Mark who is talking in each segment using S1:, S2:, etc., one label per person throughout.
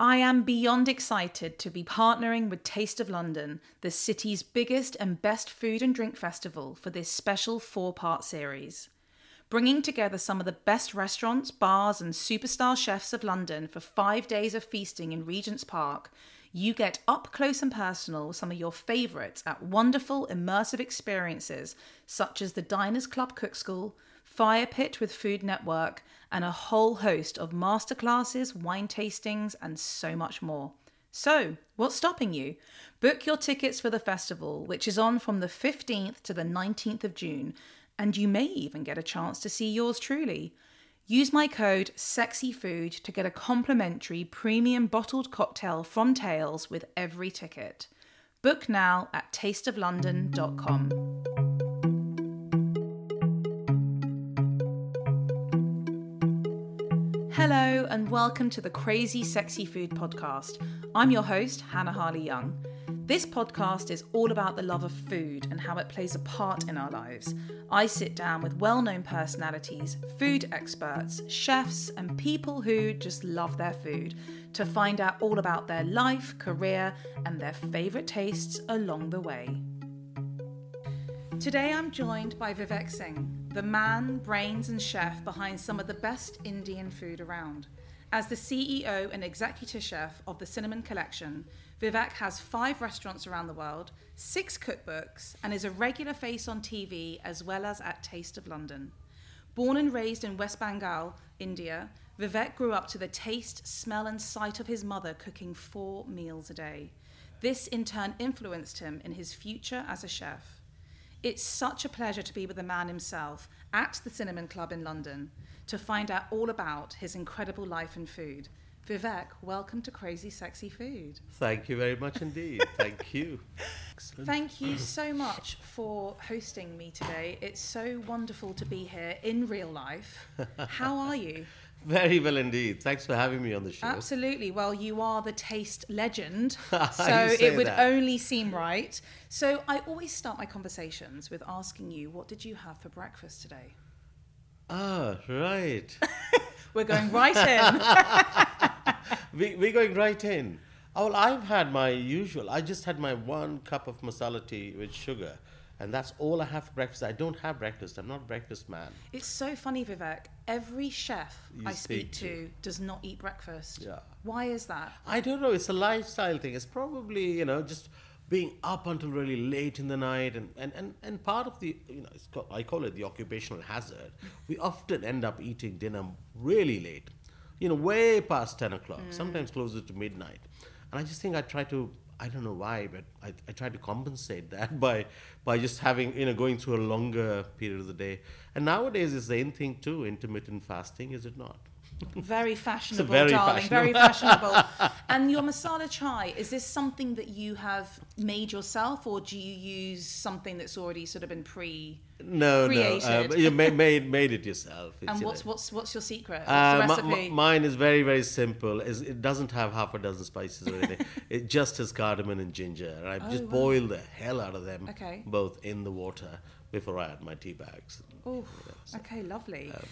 S1: I am beyond excited to be partnering with Taste of London, the city's biggest and best food and drink festival, for this special four part series. Bringing together some of the best restaurants, bars, and superstar chefs of London for five days of feasting in Regent's Park, you get up close and personal with some of your favourites at wonderful, immersive experiences such as the Diners Club Cook School, Fire Pit with Food Network, and a whole host of masterclasses, wine tastings, and so much more. So, what's stopping you? Book your tickets for the festival, which is on from the 15th to the 19th of June, and you may even get a chance to see yours truly. Use my code SEXYFOOD to get a complimentary premium bottled cocktail from Tails with every ticket. Book now at tasteoflondon.com. Hello, and welcome to the Crazy Sexy Food Podcast. I'm your host, Hannah Harley Young. This podcast is all about the love of food and how it plays a part in our lives. I sit down with well known personalities, food experts, chefs, and people who just love their food to find out all about their life, career, and their favourite tastes along the way. Today I'm joined by Vivek Singh, the man, brains, and chef behind some of the best Indian food around. As the CEO and executive chef of the Cinnamon Collection, Vivek has five restaurants around the world, six cookbooks, and is a regular face on TV as well as at Taste of London. Born and raised in West Bengal, India, Vivek grew up to the taste, smell, and sight of his mother cooking four meals a day. This in turn influenced him in his future as a chef. It's such a pleasure to be with the man himself at the Cinnamon Club in London to find out all about his incredible life and food. Vivek, welcome to Crazy Sexy Food.
S2: Thank you very much indeed. Thank you.
S1: Excellent. Thank you so much for hosting me today. It's so wonderful to be here in real life. How are you?
S2: Very well indeed. Thanks for having me on the show.
S1: Absolutely. Well, you are the taste legend, so it would
S2: that.
S1: only seem right. So I always start my conversations with asking you, what did you have for breakfast today?
S2: Ah, right.
S1: We're going right in.
S2: we, we're going right in. Oh, well, I've had my usual. I just had my one cup of masala tea with sugar, and that's all I have for breakfast. I don't have breakfast. I'm not a breakfast man.
S1: it's so funny, Vivek. Every chef
S2: You
S1: I speak to does not eat breakfast.
S2: Yeah.
S1: Why is that?
S2: I don't know. It's a lifestyle thing. It's probably you know just being up until really late in the night, and and and, and part of the you know it's called, I call it the occupational hazard. We often end up eating dinner really late, you know, way past ten o'clock, mm. sometimes closer to midnight, and I just think I try to. I don't know why, but I, I try to compensate that by by just having you know going through a longer period of the day. And nowadays it's the in thing too, intermittent fasting, is it not?
S1: Very fashionable,
S2: very
S1: darling. Very
S2: fashionable.
S1: fashionable. and your masala chai, is this something that you have made yourself, or do you use something that's already sort of been pre?
S2: No,
S1: created.
S2: no. Uh, you made, made made it yourself. It's,
S1: And
S2: you
S1: what's
S2: know.
S1: what's what's your secret? What's
S2: Uh,
S1: the
S2: mi-
S1: recipe?
S2: mi- mine is very very simple. Is it doesn't have half a dozen spices or anything. it just has cardamom and ginger, and I just
S1: Oh, wow.
S2: boil the hell out of them.
S1: Okay.
S2: Both in the water before I add my tea bags.
S1: Oof.
S2: so,
S1: okay, lovely.
S2: um,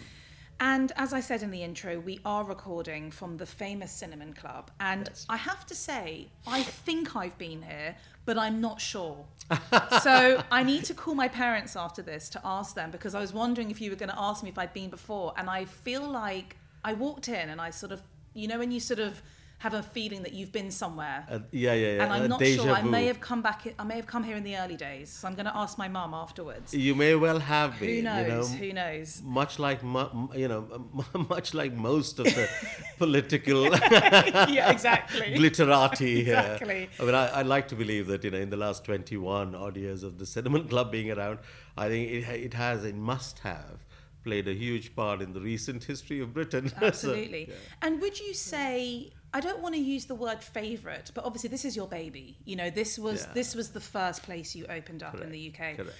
S1: and as I said in the intro, we are recording from the famous Cinnamon Club. And
S2: Yes.
S1: I have to say, I think I've been here, but I'm not sure. so I need to call my parents after this to ask them because I was wondering if you were going to ask me if I'd been before. And I feel like I walked in and I sort of, you know, when you sort of have a feeling that you've been somewhere.
S2: Uh, yeah, yeah, yeah.
S1: and I'm
S2: uh,
S1: not sure. I may have come back. I may have come here in the early days. So I'm going to ask my mum afterwards.
S2: You may well have been.
S1: Who knows?
S2: You know,
S1: Who knows?
S2: much like mu- you know, much like most of the political
S1: yeah, exactly.
S2: glitterati here.
S1: Exactly.
S2: I mean, I, I'd like to believe that you know, in the last 21 odd years of the Cinnamon Club being around, I think it, it has, it must have played a huge part in the recent history of Britain. So,
S1: Absolutely.
S2: yeah.
S1: And would you say I don't want to use the word favorite, but obviously this is your baby. You know, this was
S2: Yeah.
S1: this was the first place you opened up in the UK.
S2: Correct.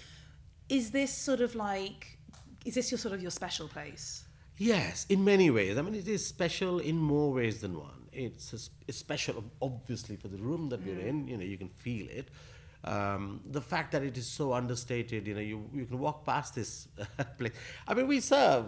S1: Is this sort of like is this your sort of your special place?
S2: Yes, in many ways. I mean, it is special in more ways than one. It's, a, it's special, obviously, for the room that we're in. You know, you can feel it. Um, the fact that it is so understated, you know, you, you can walk past this place. I mean, we serve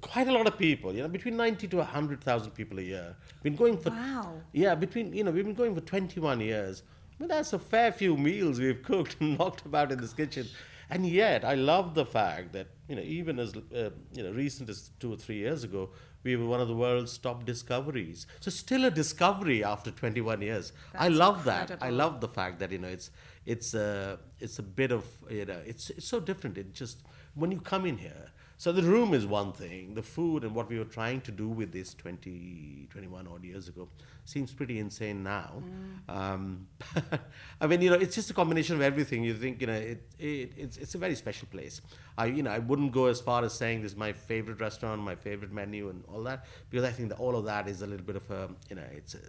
S2: quite a lot of people. You know, between ninety to hundred thousand people a year. Been going for
S1: Wow.
S2: yeah, between you know we've been going for twenty one years. I mean, that's a fair few meals we've cooked and knocked about in this kitchen. And yet, I love the fact that you know even as uh, you know recent as two or three years ago, we were one of the world's top discoveries. So still a discovery after 21 years. I
S1: That's
S2: love that. I love the fact that you know it's it's a it's a bit of you know it's it's so different. It just when you come in here. So the room is one thing. The food and what we were trying to do with this 20, 21 odd years ago seems pretty insane now. Um, I mean, you know, it's just a combination of everything. You think, you know, it, it it's it's a very special place. I you know I wouldn't go as far as saying this is my favorite restaurant, my favorite menu, and all that because I think that all of that is a little bit of a you know it's a,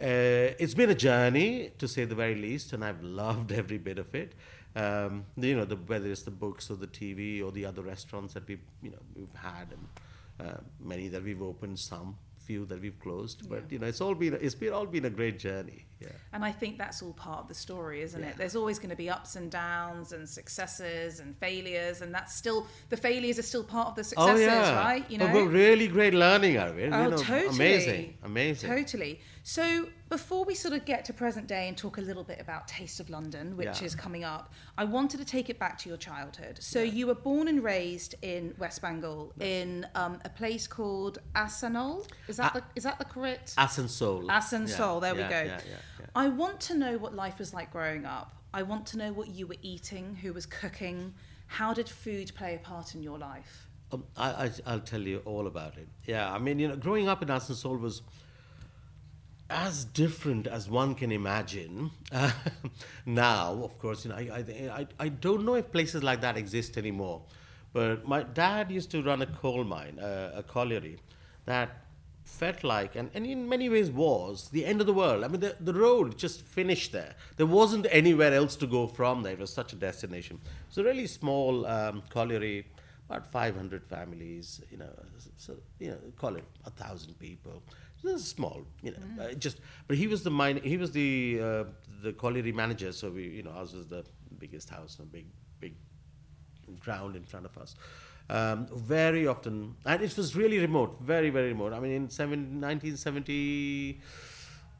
S2: uh, it's been a journey to say the very least, and I've loved every bit of it. Um, you know, the, whether it's the books or the TV or the other restaurants that we've you know we've had, and uh, many that we've opened, some few that we've closed. But you know, it's all been it's been all been a great journey. Yeah.
S1: And I think that's all part of the story, isn't
S2: Yeah.
S1: it? There's always going to be ups and downs and successes and failures, and that's still the failures are still part of the successes, right? You know,
S2: but really great learning out of it.
S1: Oh,
S2: you know,
S1: totally.
S2: Amazing, amazing.
S1: Totally. So before we sort of get to present day and talk a little bit about Taste of London, which
S2: Yeah.
S1: is coming up, I wanted to take it back to your childhood. So you were born and raised in West Bengal in um, a place called Asanol. Is that
S2: A-
S1: the is that the correct?
S2: Asansol.
S1: Asansol, there we go.
S2: Yeah, yeah, yeah.
S1: I want to know what life was like growing up. I want to know what you were eating, who was cooking, how did food play a part in your life?
S2: Um, I, I, I'll tell you all about it. Yeah, I mean, you know, growing up in Asansol was as different as one can imagine. Uh, now, of course, you know, I, I, I, don't know if places like that exist anymore. But my dad used to run a coal mine, uh, a colliery, that felt like, and, and in many ways was, the end of the world. I mean, the, the road just finished there. There wasn't anywhere else to go from there. It was such a destination. It's a really small um, colliery, about 500 families, you know, so, you know, call it a thousand people. Small, you know, uh, just, but he was the mine, he was the, uh, the colliery manager. So we, you know, ours was the biggest house, a big, big ground in front of us. Um, very often, and it was really remote, very, very remote. I mean, in seven,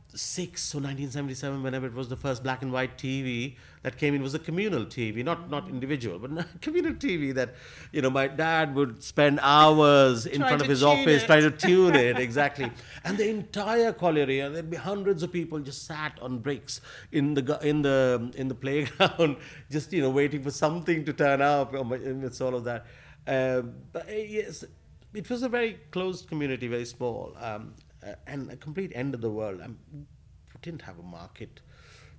S2: 1976 or 1977, whenever it was the first black and white TV that came in, was a communal TV, not not individual, but communal TV that, you know, my dad would spend hours in front of his office
S1: it.
S2: trying to tune it, exactly. And the entire colliery, and there'd be hundreds of people just sat on bricks in the in the in the playground, just you know waiting for something to turn up. um, Amidst all of that, um, but uh, yes, it was a very closed community, very small, um, uh, and a complete end of the world. We didn't have a market.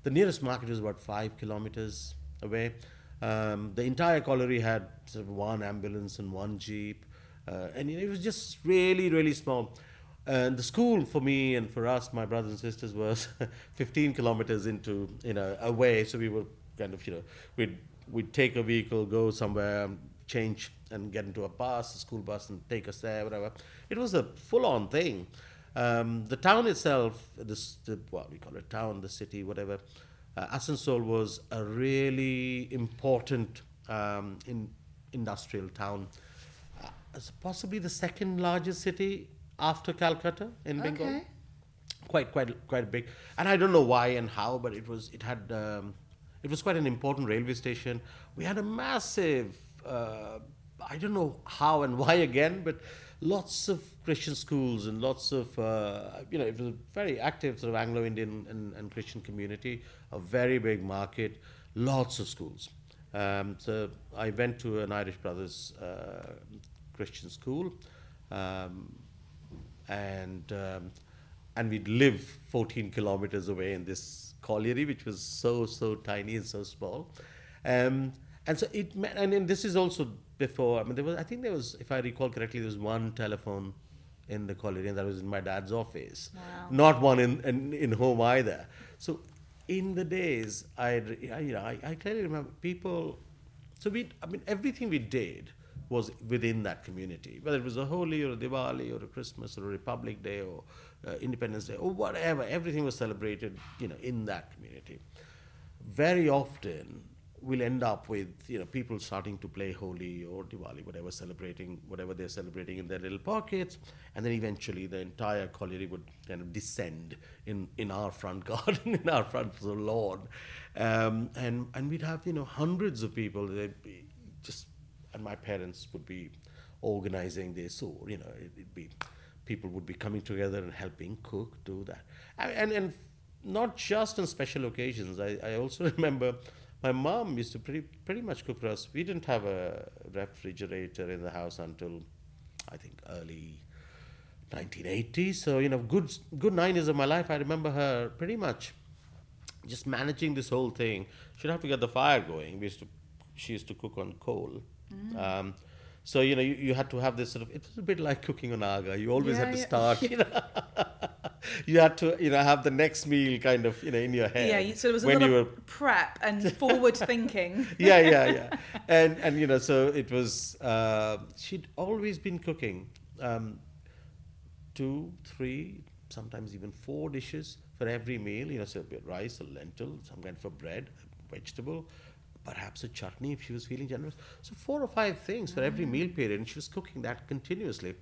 S2: The nearest market was about five kilometers away. Um, the entire colliery had sort of one ambulance and one jeep, uh, and it was just really, really small. And the school for me and for us, my brothers and sisters, was 15 kilometers into, you know, away. So we were kind of, you know, we'd we'd take a vehicle, go somewhere, change, and get into a bus, a school bus, and take us there, whatever. It was a full-on thing. Um, the town itself, this, the, what we call it, town, the city, whatever. Uh, Asansol was a really important um, in industrial town. Uh, possibly the second largest city after Calcutta in Bengal.
S1: Okay.
S2: Quite, quite, quite big. And I don't know why and how, but it was. It had. Um, it was quite an important railway station. We had a massive. Uh, I don't know how and why again, but lots of Christian schools and lots of, uh, you know, it was a very active sort of Anglo-Indian and, and Christian community, a very big market, lots of schools. Um, so I went to an Irish Brothers uh, Christian school, um, and um, and we'd live 14 kilometers away in this colliery, which was so so tiny and so small. Um, and so it and, then this is also before. I mean, there was I think there was, if I recall correctly, there was one telephone in the colliery, and that was in my dad's office.
S1: Wow.
S2: Not one in, in in home either. So in the days, I, I you know I, I clearly remember people. So we, I mean, everything we did was within that community, whether it was a Holi or a Diwali or a Christmas or a Republic Day or uh, Independence Day or whatever. Everything was celebrated, you know, in that community. Very often, we'll end up with you know people starting to play Holi or Diwali, whatever celebrating, whatever they're celebrating in their little pockets, and then eventually the entire colliery would kind of descend in, in our front garden, in our front lawn, um, and and we'd have you know hundreds of people. They'd be just and my parents would be organizing this, or you know it, would be people would be coming together and helping cook, do that, and and, and not just on special occasions. I, I also remember my mom used to pretty pretty much cook for us. We didn't have a refrigerator in the house until I think early 1980s. So you know, good good nine years of my life. I remember her pretty much just managing this whole thing. She'd have to get the fire going. We used to she used to cook on coal. Mm. Um, so you know, you, you had to have this sort of. It was a bit like cooking on aga. You always yeah, had to yeah. start. You know, you had to you know have the next meal kind of you know in your head.
S1: Yeah, so it was a when you were prep and forward thinking.
S2: yeah, yeah, yeah, and and you know so it was. Uh, she'd always been cooking, um, two, three, sometimes even four dishes for every meal. You know, so a bit rice, a lentil, some kind of a bread, vegetable perhaps a chutney if she was feeling generous. So four or five things for every meal period, and she was cooking that continuously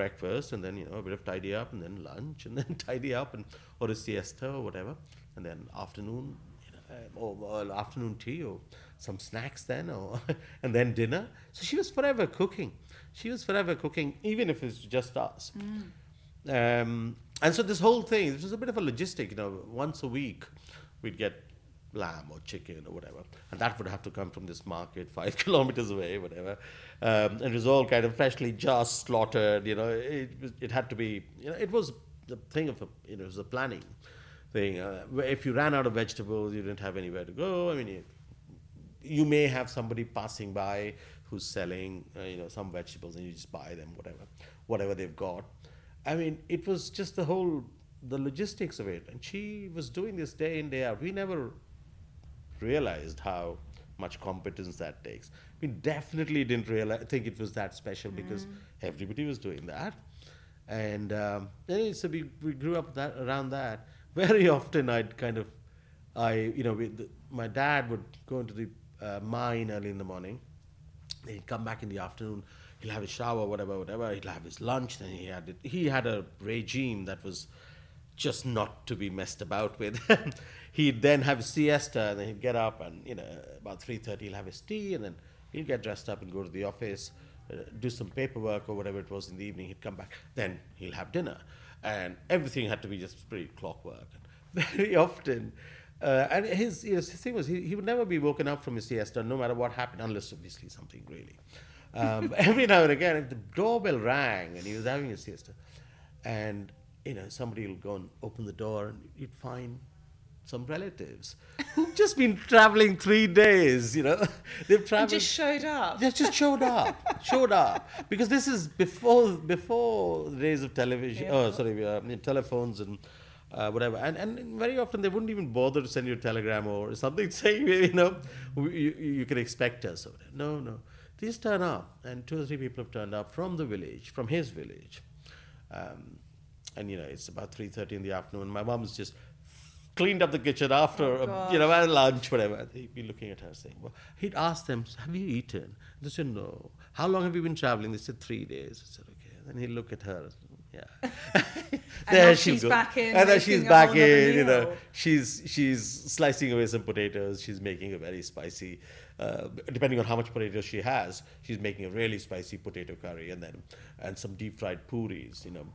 S2: breakfast and then you know a bit of tidy up and then lunch and then tidy up and or a siesta or whatever. And then afternoon you know, uh, or, or, afternoon tea or some snacks then or and then dinner. So she was forever cooking. She was forever cooking even if it's just us. Mm. um, and so this whole thing this was a bit of a logistic you know. Once a week we'd get lamb or chicken or whatever. And that would have to come from this market five kilometers away, whatever. Um, and it was all kind of freshly just slaughtered, you know. It, it had to be, you know, it was the thing of, a, you know, it was a planning thing. Uh, if you ran out of vegetables, you didn't have anywhere to go. I mean, you, you may have somebody passing by who's selling, uh, you know, some vegetables and you just buy them, whatever, whatever they've got. I mean, it was just the whole the logistics of it. And she was doing this day in, day out. We never realized how much competence that takes. We definitely didn't realize, think it was that special mm. because everybody was doing that. And um, anyway, so we, we grew up that around that. Very often I'd kind of, I, you know, we, the, my dad would go into the uh, mine early in the morning. He'd come back in the afternoon. He'll have a shower, whatever, whatever. He'll have his lunch. Then he had it. He had a regime that was just not to be messed about with. he'd then have a siesta, and then he'd get up, and you know, about three thirty, he'll have his tea, and then he'll get dressed up and go to the office, uh, do some paperwork or whatever it was in the evening. He'd come back, then he'll have dinner, and everything had to be just pretty clockwork. And very often, uh, and his, know, his thing was he, he would never be woken up from his siesta, no matter what happened, unless obviously something really. Um, every now and again, if the doorbell rang and he was having a siesta, and you know somebody will go and open the door, and you'd find some relatives who've just been traveling three days. You know, they've traveled.
S1: And just showed up.
S2: They just showed up, showed up because this is before before the days of television. Yeah. Oh, sorry, uh, telephones and. Uh, whatever, and and very often they wouldn't even bother to send you a telegram or something saying, you know, you, you can expect us. No, no, these turn up, and two or three people have turned up from the village, from his village, um, and you know it's about three thirty in the afternoon. My mom's just cleaned up the kitchen after, oh, you know, at lunch, whatever. He'd be looking at her saying, well, he'd ask them, have you eaten? They said, no. How long have you been traveling? They said, three days. I said, okay. Then he'd look at her. Yeah.
S1: there she's go. back in.
S2: And then she's back in, you know, she's, she's slicing away some potatoes. She's making a very spicy, uh, depending on how much potatoes she has, she's making a really spicy potato curry and then, and some deep fried puris, you know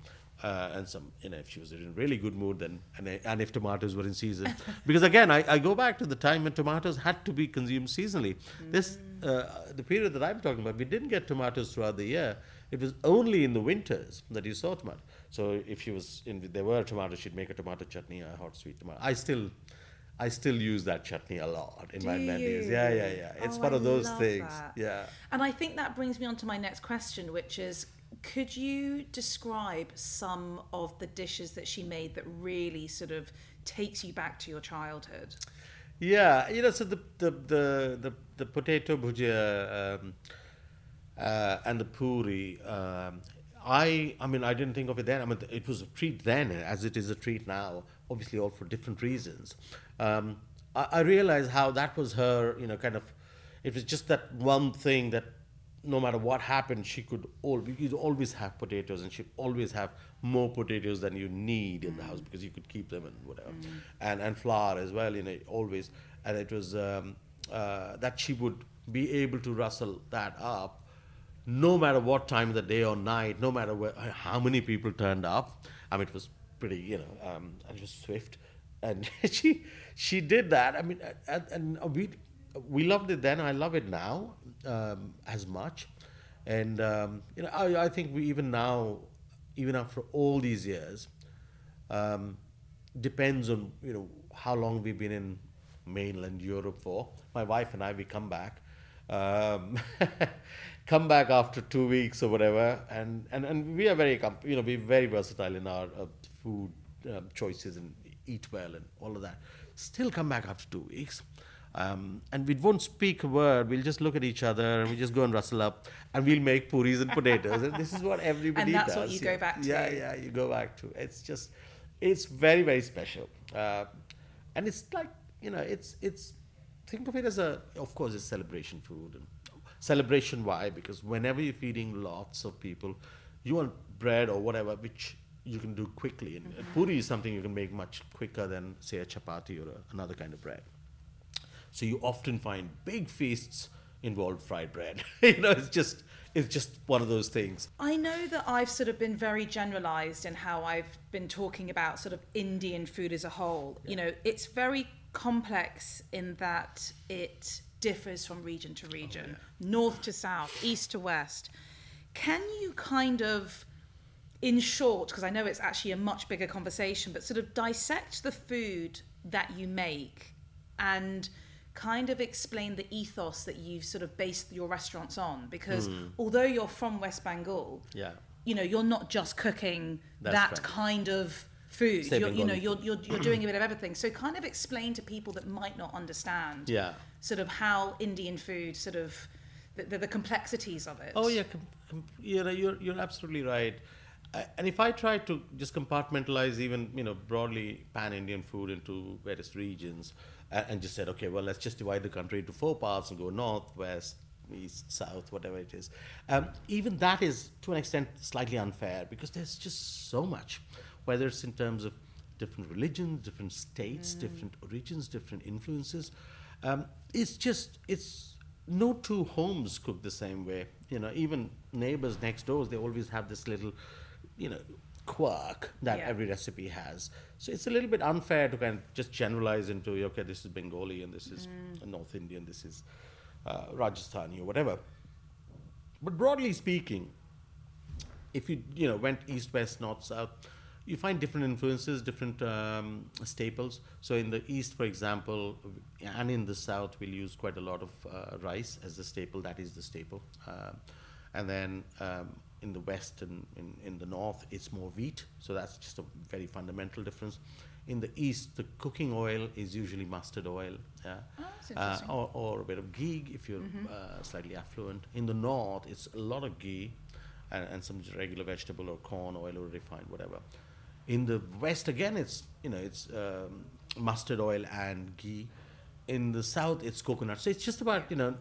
S2: uh, and some, you know, if she was in a really good mood, then and, and if tomatoes were in season, because again, I, I go back to the time when tomatoes had to be consumed seasonally. Mm. This uh, the period that I'm talking about, we didn't get tomatoes throughout the year. It was only in the winters that you saw tomato. So if she was in, there were tomatoes, she'd make a tomato chutney, a hot sweet tomato. I still. I still use that chutney a lot in
S1: Do
S2: my menus. Yeah, yeah, yeah. It's oh, one of those things. That. Yeah.
S1: And I think that brings me on to my next question, which is could you describe some of the dishes that she made that really sort of takes you back to your childhood?
S2: Yeah, you know, so the the the the, the potato bhujia um, uh, and the puri. Um, I I mean, I didn't think of it then. I mean, it was a treat then, as it is a treat now. Obviously, all for different reasons. Um, I, I realized how that was her, you know, kind of, it was just that one thing that no matter what happened, she could always, you'd always have potatoes and she'd always have more potatoes than you need in the house because you could keep them and whatever. And, and flour as well, you know, always. And it was um, uh, that she would be able to rustle that up no matter what time of the day or night, no matter where, how many people turned up. I mean, it was pretty, you know, um, and it was swift, and she she did that. I mean, and, and we we loved it then. I love it now um, as much, and um, you know, I, I think we even now, even after all these years, um, depends on you know how long we've been in mainland Europe for. My wife and I, we come back. Um, come back after two weeks or whatever, and, and, and we are very you know we're very versatile in our uh, food um, choices and eat well and all of that. Still come back after two weeks, um, and we won't speak a word. We'll just look at each other and we just go and rustle up, and we'll make puris and potatoes. and this is what everybody
S1: And that's
S2: does.
S1: what you
S2: yeah.
S1: go back to.
S2: Yeah, yeah, you go back to. It's just, it's very very special, uh, and it's like you know, it's it's think of it as a of course it's celebration food and celebration why because whenever you're feeding lots of people you want bread or whatever which you can do quickly and
S1: Mm-hmm.
S2: puri is something you can make much quicker than say a chapati or a, another kind of bread so you often find big feasts involve fried bread. You know it's just it's just one of those things.
S1: I know that I've sort of been very generalized in how I've been talking about sort of Indian food as a whole. You know, it's very complex in that it differs from region to region, oh, north to south, east to west. Can you kind of, in short, because I know it's actually a much bigger conversation, but sort of dissect the food that you make and kind of explain the ethos that you've sort of based your restaurants on? Because hmm. although you're from West Bengal,
S2: yeah
S1: you know you're not just cooking
S2: That's
S1: that
S2: right.
S1: kind of food you're, you know you're, you're, you're doing a bit of everything so kind of explain to people that might not understand
S2: yeah
S1: sort of how indian food sort of the, the, the complexities of it
S2: Oh yeah, com- com- you know you're you're absolutely right. I, and if I try to just compartmentalize even you know broadly pan Indian food into various regions, and, just said okay, well let's just divide the country into four parts and go north, west, east, south, whatever it is. Um, even that is to an extent slightly unfair because there's just so much, whether it's in terms of different religions, different states, different origins, different influences. Um, it's just it's no two homes cook the same way. You know, even neighbors next doors, they always have this little, you know, quirk that
S1: Yeah.
S2: every recipe has. So it's a little bit unfair to kind of just generalize into okay, this is Bengali and this is North Indian, this is uh, Rajasthani or whatever. But broadly speaking, if you you know went east, west, north, south, you find different influences, different um, staples. So in the east, for example, and in the south, we'll use quite a lot of uh, rice as the staple. That is the staple. Um and then um, in the west and in, in the north, it's more wheat. So that's just a very fundamental difference. In the east, the cooking oil is usually mustard oil. Yeah.
S1: Oh,
S2: Uh, or, or a bit of ghee if you're uh, slightly affluent. In the north, it's a lot of ghee and, and some regular vegetable or corn oil or refined, whatever. In the west, again, it's you know it's um, mustard oil and ghee. In the south, it's coconut. So it's just about you know,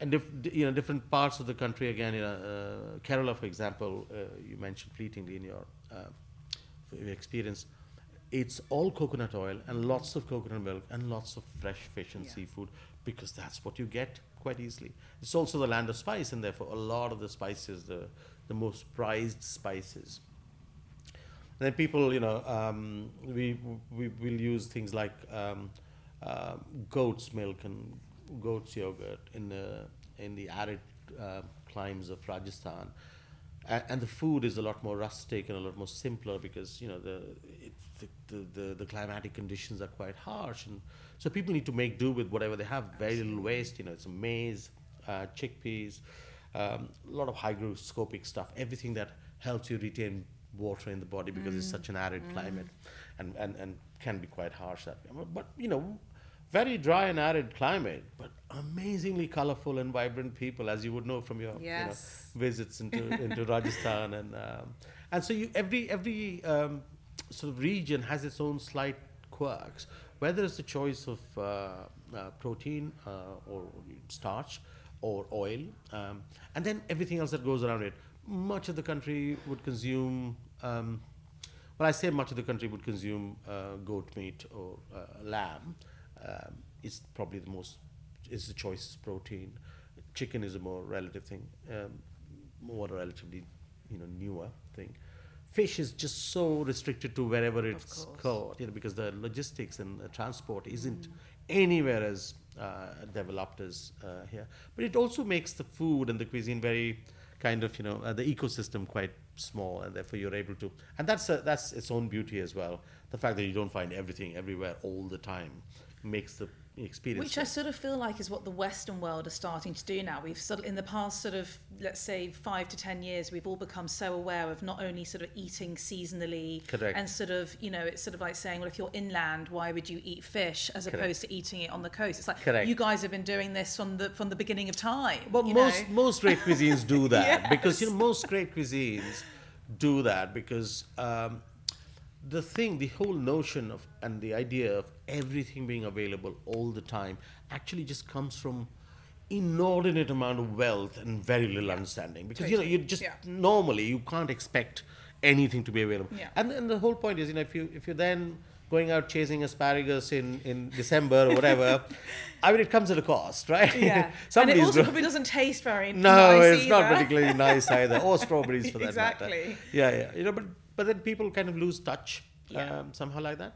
S2: and you know different parts of the country. Again, you know, uh, Kerala, for example, uh, you mentioned fleetingly in your, uh, experience. It's all coconut oil and lots of coconut milk and lots of fresh fish and
S1: Yeah.
S2: seafood because that's what you get quite easily. It's also the land of spice, and therefore a lot of the spices, the the most prized spices. And then people, you know, um, we we will use things like um, uh, goat's milk and goat's yogurt in the in the arid uh, climes of Rajasthan, and, and the food is a lot more rustic and a lot more simpler because you know the it, the, the, the climatic conditions are quite harsh, and so people need to make do with whatever they have. Very little waste. You know, it's maize, uh, chickpeas, um, a lot of hygroscopic stuff. Everything that helps you retain water in the body because it's such an arid climate, and, and and can be quite harsh. That way. but you know, very dry and arid climate, but amazingly colorful and vibrant people, as you would know from your you know, visits into into Rajasthan and um, and so you every every um, sort of region has its own slight quirks, whether it's the choice of uh, uh, protein uh, or starch or oil, um, and then everything else that goes around it. Much of the country would consume. Um, well, I say much of the country would consume uh, goat meat or uh, lamb. Um, it's probably the most. Is the choicest protein. Chicken is a more relative thing, um, more relatively, you know, newer thing. Fish is just so restricted to wherever it's caught, you know, because the logistics and the transport isn't anywhere as uh, developed as uh, here. But it also makes the food and the cuisine very kind of, you know, uh, the ecosystem quite small, and therefore you're able to, and that's uh, that's its own beauty as well. The fact that you don't find everything everywhere all the time makes the experience.
S1: Which I sort of feel like is what the Western world is starting to do now. We've sort of, in the past sort of, let's say, five to ten years, we've all become so aware of not only sort of eating seasonally
S2: Correct.
S1: and sort of, you know, it's sort of like saying, well, if you're inland, why would you eat fish as
S2: Correct.
S1: opposed to eating it on the coast? It's like
S2: Correct.
S1: you guys have been doing this from the from the beginning of time. You
S2: most
S1: know?
S2: most great cuisines do that because you know most great cuisines do that because um, the thing, the whole notion of and the idea of everything being available all the time actually just comes from inordinate amount of wealth and very little understanding because you know you just
S1: Yeah.
S2: normally you can't expect anything to be available
S1: Yeah.
S2: and, and the whole point is you know if you if you're then going out chasing asparagus in in december or whatever i mean it comes at a cost right
S1: Yeah, and it
S2: Somebody's
S1: also probably doesn't taste very
S2: no,
S1: nice No,
S2: it's not particularly nice either, or strawberries for that matter.
S1: Exactly.
S2: Yeah, yeah. You know, but but then people kind of lose touch
S1: Yeah.
S2: um, somehow like that.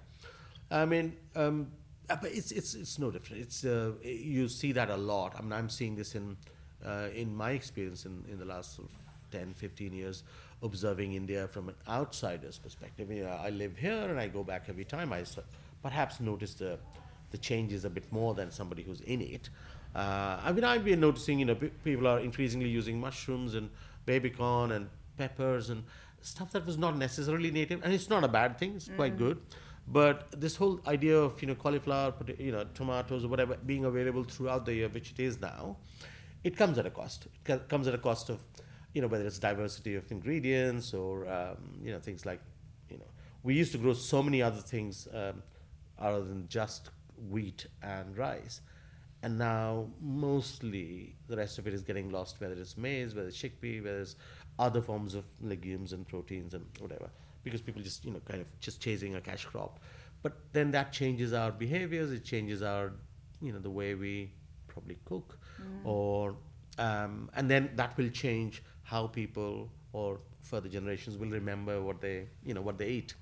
S2: I mean, um, uh, but it's it's it's no different. It's uh, you see that a lot. I mean, I'm seeing this in uh, in my experience in, in the last sort of 10, 15 years, observing India from an outsider's perspective. You know, I live here and I go back every time. I perhaps notice the the changes a bit more than somebody who's in it. Uh, I mean, I've been noticing, you know, pe- people are increasingly using mushrooms and baby corn and peppers and stuff that was not necessarily native, and it's not a bad thing. It's quite good. But this whole idea of you know cauliflower, you know tomatoes or whatever being available throughout the year, which it is now, it comes at a cost. It comes at a cost of, you know, whether it's diversity of ingredients or um, you know things like, you know, we used to grow so many other things um, other than just wheat and rice, and now mostly the rest of it is getting lost. Whether it's maize, whether it's chickpea, whether it's other forms of legumes and proteins and whatever, because people just you know kind of just chasing a cash crop. But then that changes our behaviors. It changes our, you know, the way we probably cook, or um, and then that will change how people or further generations will remember what they you know what they eat,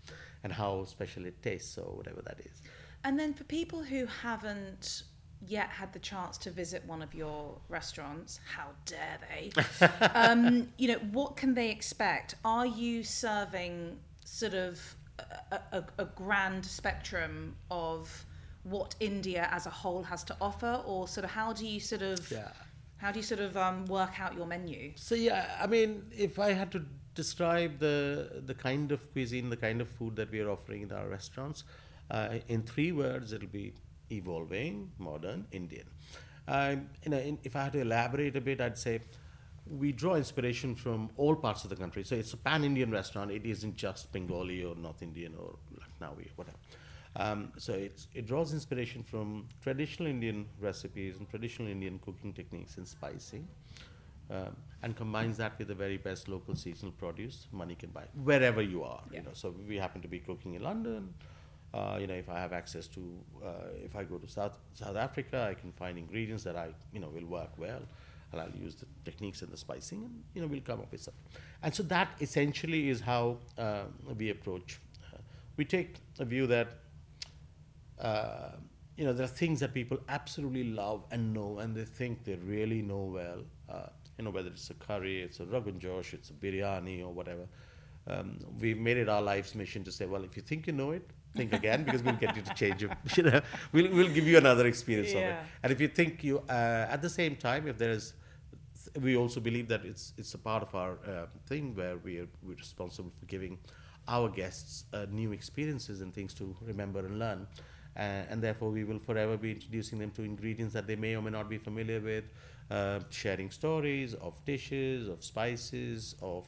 S2: and how special it tastes or whatever that is.
S1: And then for people who haven't yet had the chance to visit one of your restaurants, how dare they? um, you know, what can they expect? Are you serving sort of a, a, a grand spectrum of what India as a whole has to offer, or sort of how do you sort of
S2: Yeah.
S1: how do you sort of um, work out your menu?
S2: So yeah, I mean, if I had to describe the the kind of cuisine, the kind of food that we are offering in our restaurants, uh, in three words, it'll be evolving, modern, Indian. Um, you know, in, if I had to elaborate a bit, I'd say we draw inspiration from all parts of the country. So it's a pan-Indian restaurant. It isn't just Bengali or North Indian or Lucknowi or whatever. Um, so it's, it draws inspiration from traditional Indian recipes and traditional Indian cooking techniques and spicing um, and combines that with the very best local seasonal produce money can buy wherever you are.
S1: Yeah.
S2: You know, so we happen to be cooking in London. Uh, you know, if I have access to, uh, if I go to South South Africa, I can find ingredients that I, you know, will work well, and I'll use the techniques and the spicing, and you know, we'll come up with something. And so that essentially is how uh, we approach. Uh, we take a view that uh, you know, there are things that people absolutely love and know, and they think they really know well. Uh, you know, whether it's a curry, it's a rogan josh, it's a biryani, or whatever. Um, we've made it our life's mission to say, well, if you think you know it, think again, because we'll get you to change it. You know, we'll, we'll give you another experience of it. And if you think you, uh, at the same time, if there is, we also believe that it's it's a part of our uh, thing where we are we're responsible for giving our guests uh, new experiences and things to remember and learn. Uh, and therefore, we will forever be introducing them to ingredients that they may or may not be familiar with, uh, sharing stories of dishes, of spices, of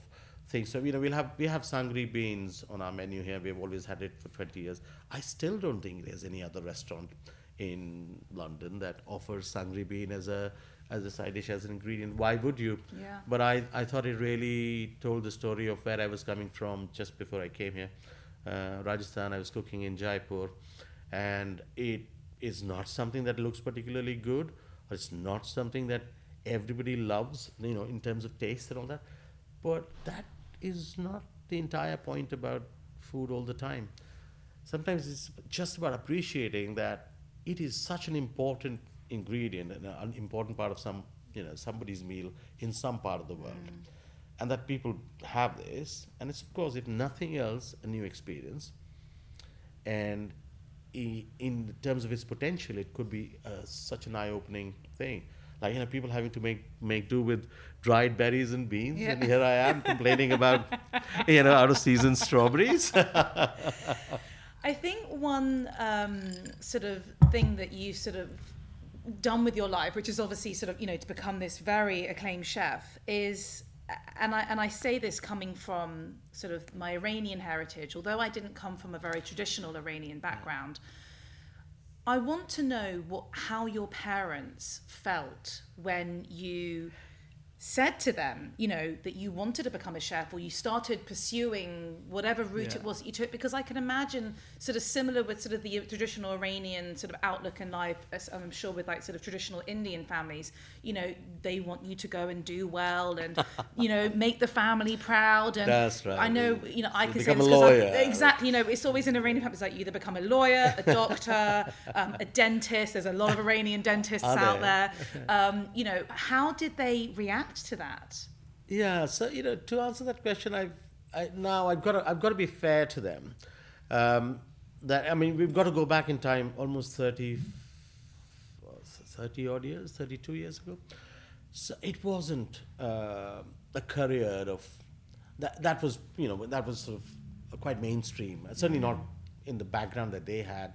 S2: things. So you know, we'll have we have sangri beans on our menu here. We've always had it for 20 years. I still don't think there's any other restaurant in London that offers sangri bean as a as a side dish as an ingredient. Why would you?
S1: Yeah.
S2: But I, I thought it really told the story of where I was coming from just before I came here. Uh, Rajasthan, I was cooking in Jaipur, and it is not something that looks particularly good, or it's not something that everybody loves, you know, in terms of taste and all that. But that is not the entire point about food all the time. Sometimes it's just about appreciating that it is such an important ingredient and an important part of some, you know, somebody's meal in some part of the world. And that people have this, and it's of course, if nothing else, a new experience. And in terms of its potential, it could be uh, such an eye-opening thing. Like you know, people having to make make do with dried berries and beans,
S1: Yeah.
S2: and here I am complaining about you know out of season strawberries.
S1: I think one um, sort of thing that you sort of done with your life, which is obviously sort of you know to become this very acclaimed chef, is and I and I say this coming from sort of my Iranian heritage, although I didn't come from a very traditional Iranian background. I want to know what how your parents felt when you said to them, you know, that you wanted to become a chef or you started pursuing whatever route it was that you took because I can imagine sort of similar with sort of the traditional Iranian sort of outlook in life as I'm sure with like sort of traditional Indian families, you know, they want you to go and do well and you know, make the family proud and
S2: That's right.
S1: I know, you know, I can say
S2: become
S1: this
S2: a
S1: 'cause I-
S2: lawyer.
S1: exactly, you know, it's always in Iranian families like you either become a lawyer, a doctor, um, a dentist. There's a lot of Iranian dentists
S2: Are
S1: out
S2: there?
S1: there. Um, you know, how did they react to that?
S2: Yeah, so you know, to answer that question, I've I, now I've got to, I've got to be fair to them. Um, that I mean, we've got to go back in time, almost 30, 30 odd years, thirty two years ago. So it wasn't uh, a career of that. That was you know that was sort of quite mainstream. Certainly not in the background that they had.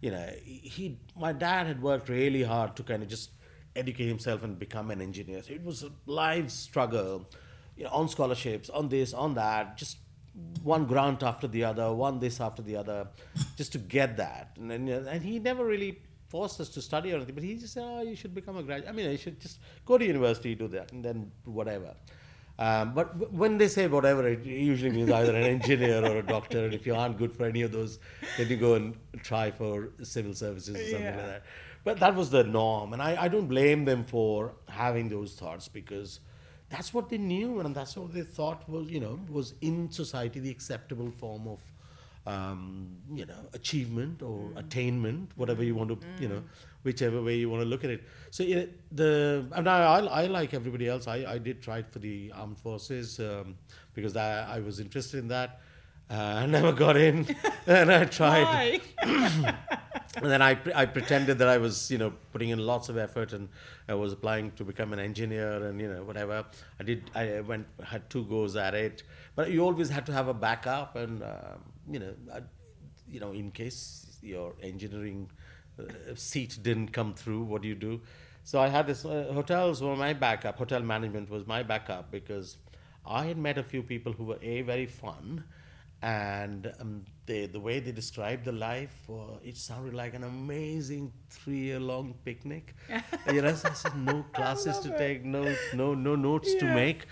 S2: You know, he my dad had worked really hard to kind of just educate himself and become an engineer. So it was a live struggle, you know, on scholarships, on this, on that, just one grant after the other, one this after the other, just to get that. And then, and he never really forced us to study or anything, but he just said, oh, you should become a graduate. I mean, you should just go to university, do that, and then whatever. Um, but w- when they say whatever, it usually means either an engineer or a doctor. And if you aren't good for any of those, then you go and try for civil services or something
S1: Yeah.
S2: like that. But that was the norm, and I, I don't blame them for having those thoughts because that's what they knew and that's what they thought was you know was in society the acceptable form of um, you know achievement or attainment, whatever you want to you know whichever way you want to look at it. So the and I, I, I like everybody else. I, I did try it for the armed forces um, because I, I was interested in that. Uh, I never got in, and I tried. And then I, pre- I pretended that I was, you know, putting in lots of effort and I was applying to become an engineer and, you know, whatever. I did, I went, had two goes at it. But you always had to have a backup and, um, you know, I, you know, in case your engineering uh, seat didn't come through, what do you do? So I had this, uh, hotels were my backup, hotel management was my backup because I had met a few people who were A, very fun and um, they, the way they described the life, uh, it sounded like an amazing three-year-long picnic. you know, so I said no classes to take, no no no notes to make.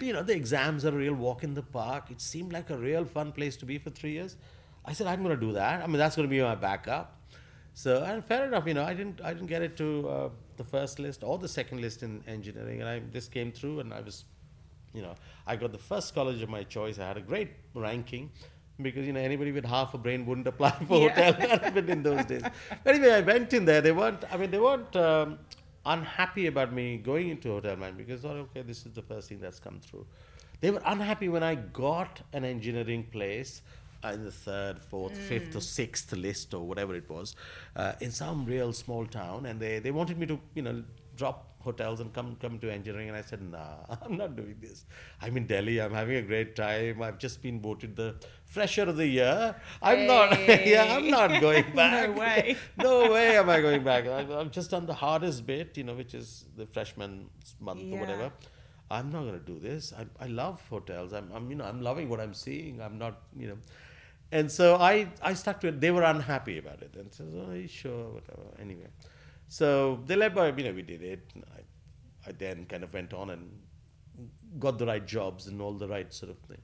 S2: You know, the exams are a real walk in the park. It seemed like a real fun place to be for three years. I said I'm going to do that. I mean, that's going to be my backup. So and fair enough, you know, I didn't I didn't get it to uh, the first list or the second list in engineering, and I this came through, and I was you know, I got the first college of my choice. I had a great ranking because you know anybody with half a brain wouldn't apply for
S1: Yeah.
S2: hotel management in those days. But anyway, I went in there. They weren't. I mean, they weren't um, unhappy about me going into hotel management because oh, okay, this is the first thing that's come through. They were unhappy when I got an engineering place in the third, fourth, fifth, or sixth list or whatever it was uh, in some real small town, and they, they wanted me to you know drop hotels and come come to engineering, and I said nah, I'm not doing this. I'm in Delhi. I'm having a great time. I've just been voted the fresher of the year. I'm not. yeah, I'm not going back.
S1: No way.
S2: no way am I going back. I've, I've just done the hardest bit, you know, which is the freshman month
S1: Yeah.
S2: or whatever. I'm not going to do this. I, I love hotels. I'm, I'm, you know, I'm loving what I'm seeing. I'm not, you know. And so I, I stuck to it. They were unhappy about it. And said, oh, sure, whatever. Anyway. So they let by, you know, we did it. I, I then kind of went on and got the right jobs and all the right sort of thing.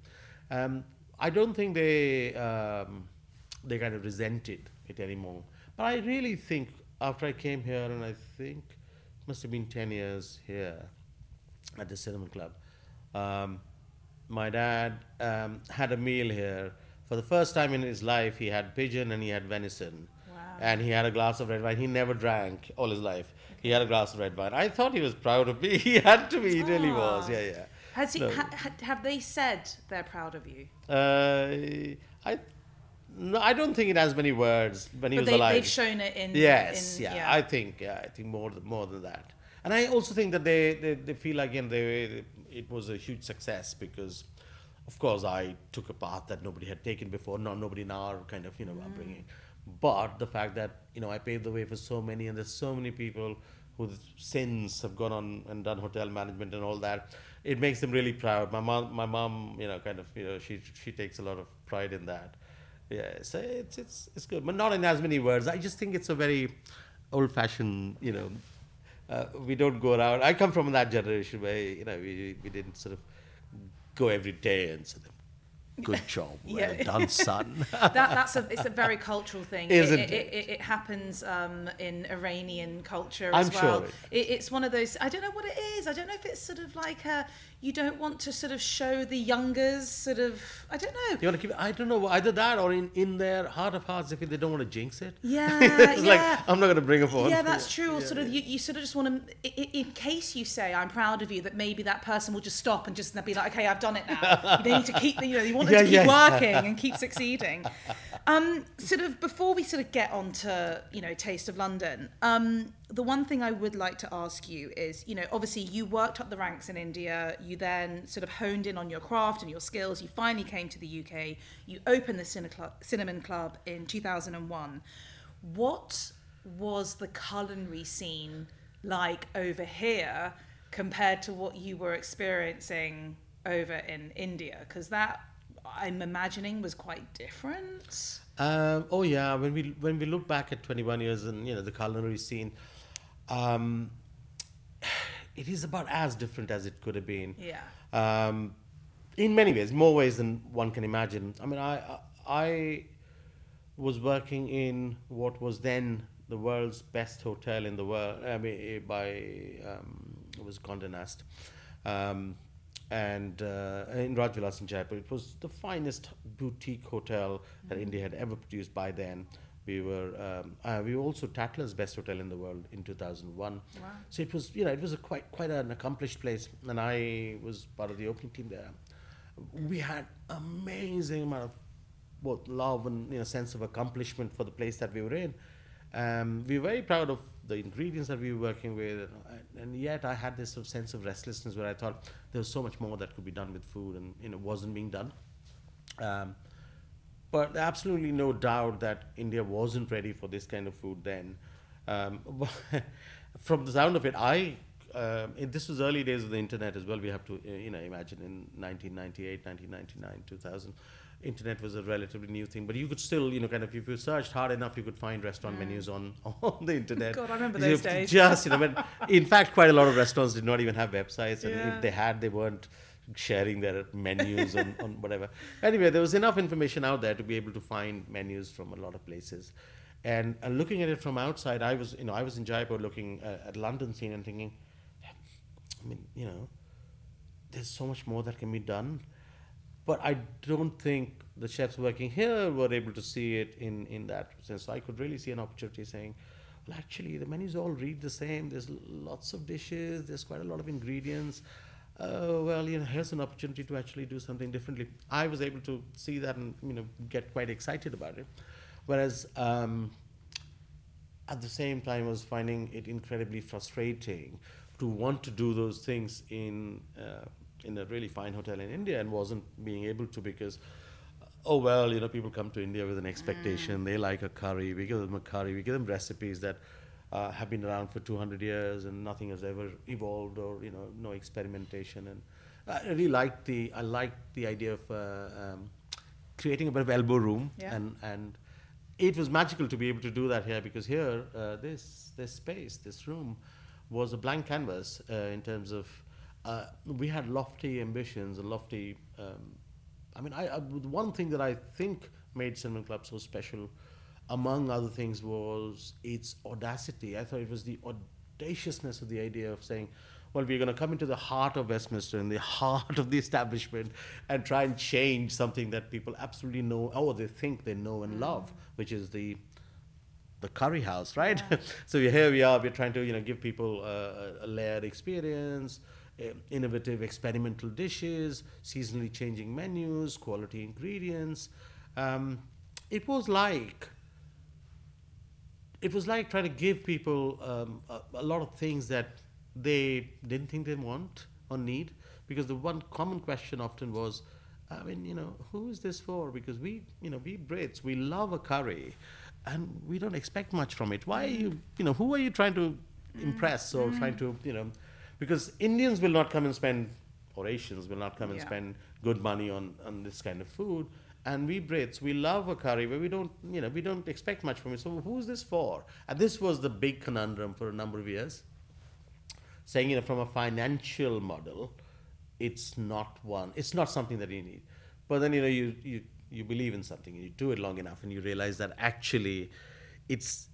S2: Um, I don't think they, um, they kind of resented it anymore. But I really think after I came here, and I think it must have been 10 years here at the Cinnamon Club, um, my dad um, had a meal here. For the first time in his life, he had pigeon and he had venison. And he had a glass of red wine. He never drank all his life. He had a glass of red wine. I thought he was proud of me. He had to be. He really was.
S1: Ah.
S2: Yeah, yeah.
S1: Has he,
S2: No.
S1: ha, ha, have they said they're proud of you?
S2: Uh, I, no, I don't think it has many words when he
S1: But
S2: was
S1: they,
S2: alive.
S1: they've shown it in.
S2: Yes,
S1: in,
S2: yeah, I think, yeah, I think more more than that. And I also think that they, they, they feel again they it was a huge success because, of course, I took a path that nobody had taken before, not nobody in our kind of you know upbringing. But the fact that you know I paved the way for so many, and there's so many people who since have gone on and done hotel management and all that, it makes them really proud. My mom, my mom, you know, kind of you know she she takes a lot of pride in that. Yeah, so it's it's it's good, but not in as many words. I just think it's a very old-fashioned, you know. Uh, we don't go around. I come from that generation where you know we we didn't sort of go every day and sort of good job, well
S1: Yeah.
S2: done, son.
S1: that, that's a it's a very cultural thing.
S2: Isn't
S1: it,
S2: it?
S1: It, it, happens um, in Iranian culture as I'm well.
S2: sure it-
S1: It, it's one of those. I don't know what it is. I don't know if it's sort of like a, you don't want to sort of show the youngers sort of. I don't know.
S2: You want to keep? I don't know either that or in in their heart of hearts, if they don't want to jinx it.
S1: Yeah,
S2: it's
S1: yeah.
S2: like I'm not going to bring up on.
S1: Yeah, that's true. Or
S2: Yeah,
S1: sort of, you, you sort of just want to, in case you say, "I'm proud of you," that maybe that person will just stop and just be like, "Okay, I've done it now." they need to keep, you know, you want them
S2: Yeah,
S1: to keep
S2: yeah.
S1: working and keep succeeding. Um, sort of before we sort of get on to, you know, Taste of London. Um, the one thing I would like to ask you is, you know, obviously you worked up the ranks in India. You then sort of honed in on your craft and your skills. You finally came to the UK. You opened the Cine Club, Cinnamon Club in 2001. What was the culinary scene like over here compared to what you were experiencing over in India? Because that, I'm imagining, was quite different.
S2: Um, oh yeah, when we when we look back at 21 years and you know the culinary scene, um, it is about as different as it could have been.
S1: Yeah.
S2: Um, in many ways, more ways than one can imagine. I mean, I I I was working in what was then the world's best hotel in the world. I mean, eh, by um, it was Condé Nast. Um, and uh, in Rajvilas in Jaipur, it was the finest boutique hotel that India had ever produced by then. We were um, uh, we were also Tatler's best hotel in the world in 2001.
S1: Wow.
S2: So it was you know it was a quite quite an accomplished place, and I was part of the opening team there. We had amazing amount of both love and you know sense of accomplishment for the place that we were in. Um, we were very proud of the ingredients that we were working with, and, and yet I had this sort of sense of restlessness where I thought there was so much more that could be done with food, and you know wasn't being done. Um, but absolutely no doubt that India wasn't ready for this kind of food then. Um, from the sound of it, I it, this was early days of the internet as well. We have to uh, you know imagine in 1998, 1999, 2000. Internet was a relatively new thing, but you could still, you know, kind of, if you searched hard enough, you could find restaurant menus on, on the internet.
S1: God, I remember
S2: You
S1: those days.
S2: Just, you know, when, in fact, quite a lot of restaurants did not even have websites, and
S1: Yeah.
S2: if they had, they weren't sharing their menus on whatever. Anyway, there was enough information out there to be able to find menus from a lot of places. And, and looking at it from outside, I was, you know, I was in Jaipur looking at, at London scene and thinking, I mean, you know, there's so much more that can be done. But I don't think the chefs working here were able to see it in, in that sense. So I could really see an opportunity saying, well, actually, the menus all read the same. There's lots of dishes. There's quite a lot of ingredients. Uh, well, you know, here's an opportunity to actually do something differently. I was able to see that and you know get quite excited about it. Whereas um, at the same time, I was finding it incredibly frustrating to want to do those things in uh, in a really fine hotel in India and wasn't being able to because. Oh well, you know, people come to India with an expectation. They like a curry. We give them a curry. We give them recipes that uh, have been around for 200 years and nothing has ever evolved or you know no experimentation and I really like the I like the idea of uh, um, creating a bit of elbow room
S1: Yeah.
S2: and and it was magical to be able to do that here because here uh, this this space this room was a blank canvas uh, in terms of uh, we had lofty ambitions and lofty um, I mean I, I one thing that I think made Cinnamon Club so special among other things was its audacity I thought it was the audaciousness of the idea of saying well, we're going to come into the heart of Westminster, in the heart of the establishment, and try and change something that people absolutely know, or they think they know and love, which is the the curry house, right? so here we are. We're trying to, you know, give people uh, a layered experience, uh, innovative experimental dishes, seasonally changing menus, quality ingredients. Um, it was like it was like trying to give people um, a, a lot of things that they didn't think they want or need because the one common question often was i mean you know who is this for? Because we you know we brits we love a curry and we don't expect much from it. Why are you you know who are you trying to impress or trying to you know? Because indians will not come and spend or asians will not come and spend good money on on this kind of food and we Brits, we love a curry, but we don't, you know, we don't expect much from it. So who's this for? And this was the big conundrum for a number of years. Saying, you know, from a financial model, it's not one, it's not something that you need. But then, you know, you you you believe in something and you do it long enough, and you realize that actually, it's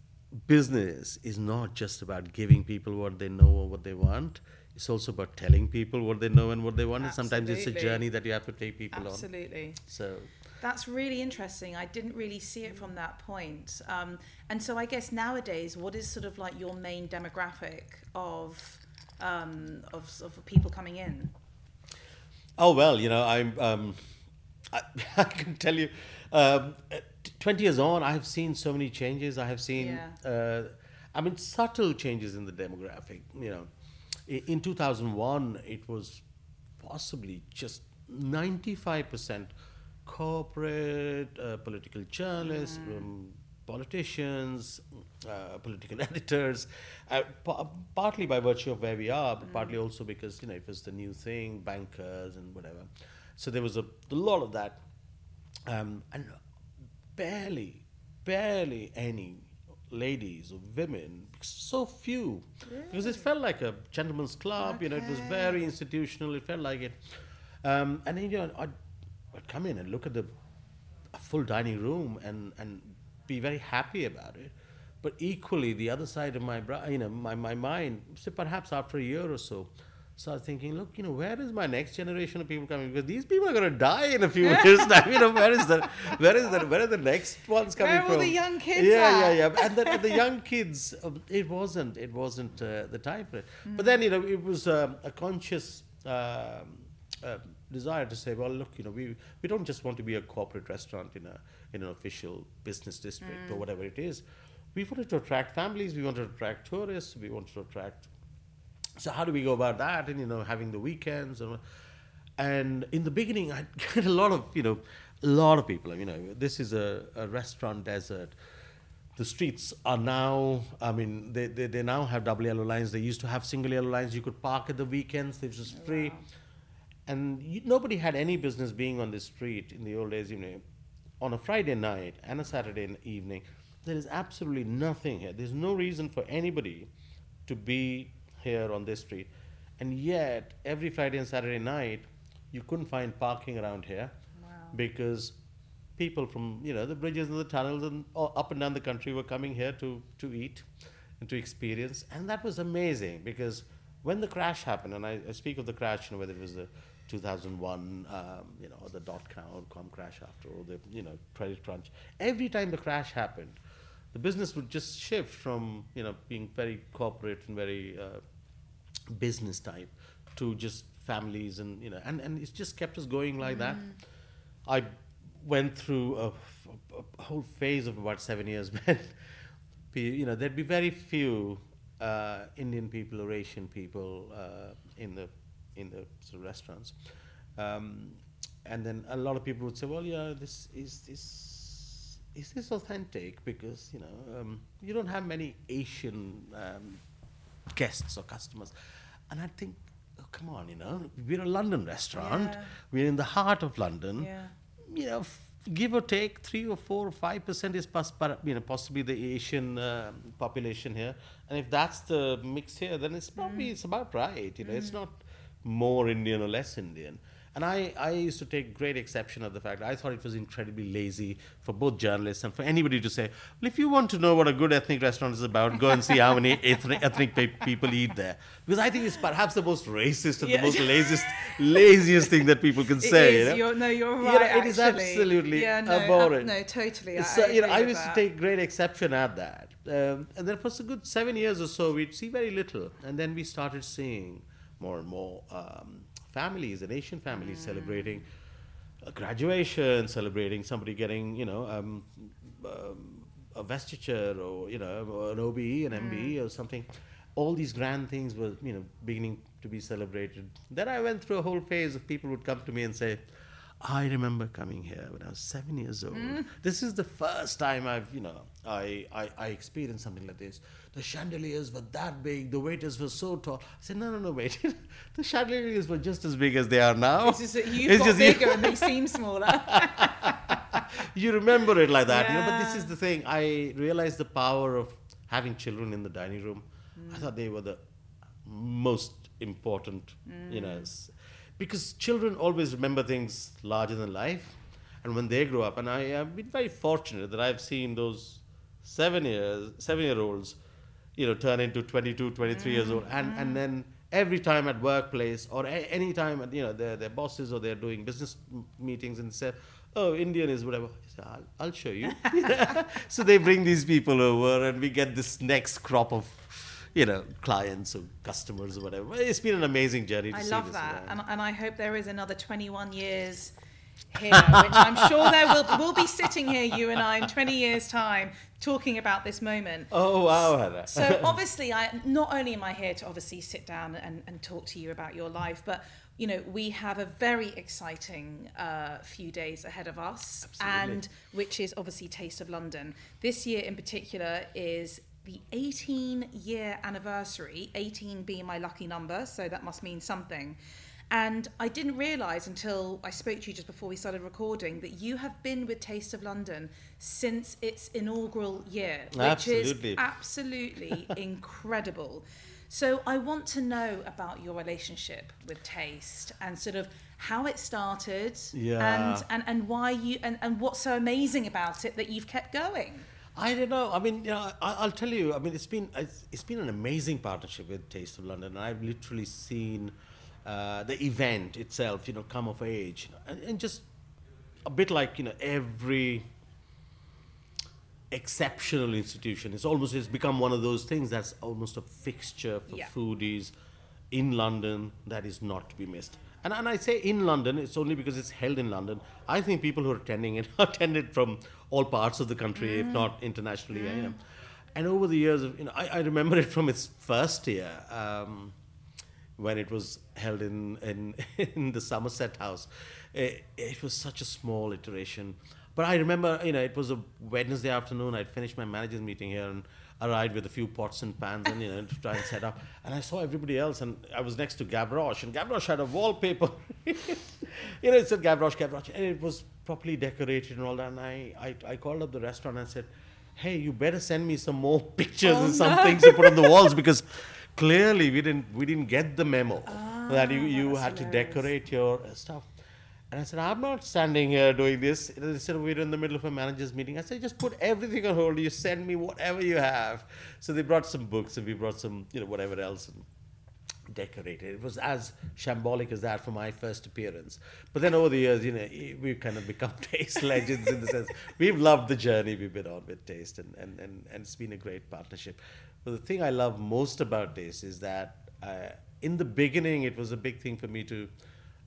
S2: business is not just about giving people what they know or what they want. It's also about telling people what they know and what they want. And sometimes it's a journey that you have to take people on.
S1: Absolutely.
S2: So
S1: That's really interesting. I didn't really see it from that point. Um, and so I guess nowadays, what is sort of like your main demographic of um, of, of people coming in?
S2: Oh well, you know, I'm. Um, I, I can tell you, um, twenty years on, I have seen so many changes. I have seen, uh, I mean, subtle changes in the demographic. You know, I- in two thousand one, it was possibly just ninety five percent corporate, uh, political journalists, um, politicians, uh, political editors, uh, pa- partly by virtue of where we are, but partly also because you know it was the new thing, bankers and whatever. So there was a, a lot of that, um, and barely, barely any ladies or women, so few, because it felt like a gentleman's club. You know, it was very institutional. It felt like it, um, and then, you know, I'd, I'd come in and look at the a full dining room and and be very happy about it. But equally, the other side of my bra- you know my, my mind, so perhaps after a year or so, started thinking, look, you know, where is my next generation of people coming? Because these people are going to die in a few years. time. You know, where is the where is the where are the next ones coming
S1: Where
S2: from?
S1: the young kids
S2: Yeah, yeah, yeah. And the, and the young kids, um, it wasn't it wasn't uh, the time for it. But then you know, it was um, a conscious. Um, uh, desire to say, well, look, you know, we, we don't just want to be a corporate restaurant in a in an official business district or mm. whatever it is. We wanted to attract families. We wanted to attract tourists. We wanted to attract. So how do we go about that? And you know, having the weekends and and in the beginning, I get a lot of you know, a lot of people. You know, this is a, a restaurant desert. The streets are now, I mean, they, they, they now have double yellow lines. They used to have single yellow lines. You could park at the weekends. It was just free. And you, nobody had any business being on this street in the old days, you know. On a Friday night and a Saturday evening, there is absolutely nothing here. There's no reason for anybody to be here on this street. And yet, every Friday and Saturday night, you couldn't find parking around here
S1: Wow.
S2: because people from you know the bridges and the tunnels and all up and down the country were coming here to to eat and to experience and that was amazing because when the crash happened and I, I speak of the crash you know whether it was the 2001 um, you know the dot com crash after or the you know credit crunch. Every time the crash happened the business would just shift from you know being very corporate and very uh, business type to just families and you know and, and it's just kept us going like that. I went through a, a whole phase of about seven years when you know there'd be very few uh, indian people or asian people uh, in the in the sort of restaurants um, and then a lot of people would say well yeah this is this is this authentic? Because you know um, you don't have many Asian um, guests or customers, and I think, oh, come on, you know, we're a London restaurant.
S1: Yeah.
S2: We're in the heart of London.
S1: Yeah.
S2: You know, f- give or take three or four or five percent is pos- you know possibly the Asian um population here, and if that's the mix here, then it's probably it's about right. You know, it's not more Indian or less Indian. And I, I used to take great exception of the fact I thought it was incredibly lazy for both journalists and for anybody to say, well, if you want to know what a good ethnic restaurant is about, go and see how many ethnic, ethnic pe- people eat there. Because I think it's perhaps the most racist and
S1: Yeah.
S2: the most laziest, laziest thing that people can
S1: It
S2: say.
S1: is.
S2: you know?
S1: You're, no, you're
S2: You
S1: right.
S2: know, it is absolutely
S1: yeah, no,
S2: abhorrent.
S1: no, totally. I,
S2: So,
S1: I
S2: you know, I used to take great exception at that. Um, and then for a good seven years or so, we'd see very little. And then we started seeing more and more um, families and Asian families
S1: Mm.
S2: celebrating a graduation, celebrating somebody getting, you know, um, um, a vestiture or, you know, an OBE, an
S1: Mm.
S2: MBE or something. All these grand things were, you know, beginning to be celebrated. Then I went through a whole phase of people would come to me and say, I remember coming here when I was seven years old. Hmm. This is the first time I've, you know, I, I, I experienced something like this. The chandeliers were that big, the waiters were so tall. I said, no, no, no, wait. the chandeliers were just as big as they are now.
S1: It's just that you've
S2: It's
S1: got
S2: just you-
S1: bigger and they seem smaller.
S2: you remember it like that, you know. But this is the thing. I realized the power of having children in the dining room. I hmm. thought they were the most important, you know, hmm. s- because children always remember things larger than life, and when they grow up, and I have been very fortunate that I've seen those seven years, seven year olds, you know, turn into 22, 23 years old, and and then every time at workplace or a- any time you know their their bosses or they're doing business meetings and say, oh Indian is whatever. Say, I'll, I'll show you. so they bring these people over, and we get this next crop of. You know, clients or customers or whatever. It's been an amazing journey. To
S1: I love
S2: this,
S1: that, and, and I hope there is another 21 years here, which I'm sure there will. We'll be sitting here, you and I, in 20 years' time, talking about this moment.
S2: Oh wow, Hannah.
S1: So obviously, I not only am I here to obviously sit down and, and talk to you about your life, but you know we have a very exciting uh, few days ahead of us,
S2: Absolutely.
S1: and which is obviously Taste of London. This year in particular is the 18 year anniversary. 18 being my lucky number, so that must mean something. And I didn't realise until I spoke to you just before we started recording that you have been with Taste of London since its inaugural year, which
S2: Absolutely.
S1: is absolutely incredible. So I want to know about your relationship with taste and sort of how it started
S2: Yeah.
S1: and, and, and why you and, and what's so amazing about it that you've kept going.
S2: I don't know. I mean, you know, I, I'll tell you. I mean, it's been it's, it's been an amazing partnership with Taste of London, and I've literally seen uh, the event itself, you know, come of age, and, and just a bit like you know every exceptional institution. It's almost it's become one of those things that's almost a fixture for
S1: Yeah.
S2: foodies in London that is not to be missed. And, and I say in London, it's only because it's held in London. I think people who are attending it are attended from all parts of the country, if not internationally. You know. And over the years, of, you know, I, I remember it from its first year um, when it was held in, in, in the Somerset House. It, it was such a small iteration. But I remember, you know, it was a Wednesday afternoon. I'd finished my manager's meeting here and arrived with a few pots and pans and, you know, to try and set up. And I saw everybody else and I was next to Gavroche and Gavroche had a wallpaper. you know, it said Gavroche, Gavroche. And it was properly decorated and all that. And I, I, I called up the restaurant and said, hey, you better send me some more pictures
S1: Oh,
S2: and some
S1: no.
S2: things to put on the walls because clearly we didn't, we didn't get the memo that you, you had to decorate your stuff. And I said, I'm not standing here doing this. They said, we're in the middle of a manager's meeting. I said, just put everything on hold. You send me whatever you have. So they brought some books and we brought some, you know, whatever else and decorated. It was as shambolic as that for my first appearance. But then over the years, you know, we've kind of become taste legends in the sense we've loved the journey we've been on with Taste and, and, and, and it's been a great partnership. But the thing I love most about Taste is that uh, in the beginning, it was a big thing for me to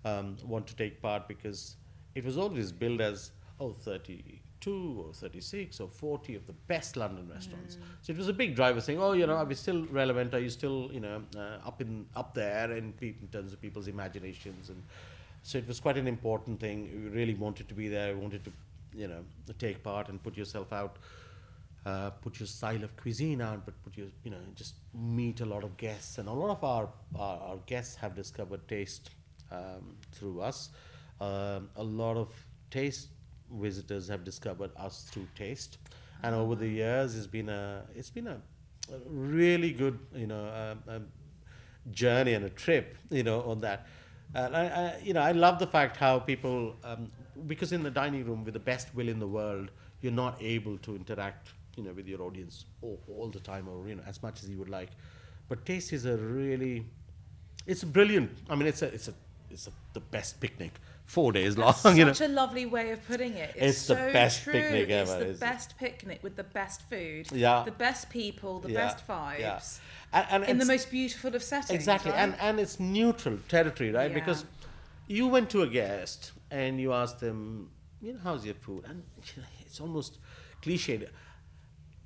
S2: um, want to take part because it was always billed as, oh, 32 or 36 or 40 of the best London restaurants. So it was a big driver saying, oh, you know, are we still relevant? Are you still, you know, uh, up in up there in, pe- in terms of people's imaginations? And so it was quite an important thing. We really wanted to be there. We wanted to, you know, take part and put yourself out, uh, put your style of cuisine out, but put your, you know, just meet a lot of guests. And a lot of our, our, our guests have discovered taste um, through us. Um, a lot of taste visitors have discovered us through taste. And over the years, it's been a, it's been a, really good, you know, um, um, journey and a trip, you know, on that. And I, I, you know, I love the fact how people, because in the dining room with the best will in the world, you're not able to interact, you know, with your audience all, all the time or you know as much as you would like. But taste is a really, it's brilliant. I mean, it's a, it's a, it's a, the best picnic. Four days long,
S1: Such
S2: you know.
S1: a lovely way of putting it.
S2: It's the
S1: so
S2: best
S1: true.
S2: picnic
S1: It's
S2: ever,
S1: the
S2: isn't it?
S1: best picnic with the best food.
S2: Yeah.
S1: The best people, the
S2: Yeah,
S1: best vibes.
S2: yeah. And, and
S1: In the most beautiful of settings.
S2: Exactly,
S1: right?
S2: and and it's neutral territory, right?
S1: Yeah.
S2: Because you went to a guest and you asked them, you know, how's your food, and it's almost cliched.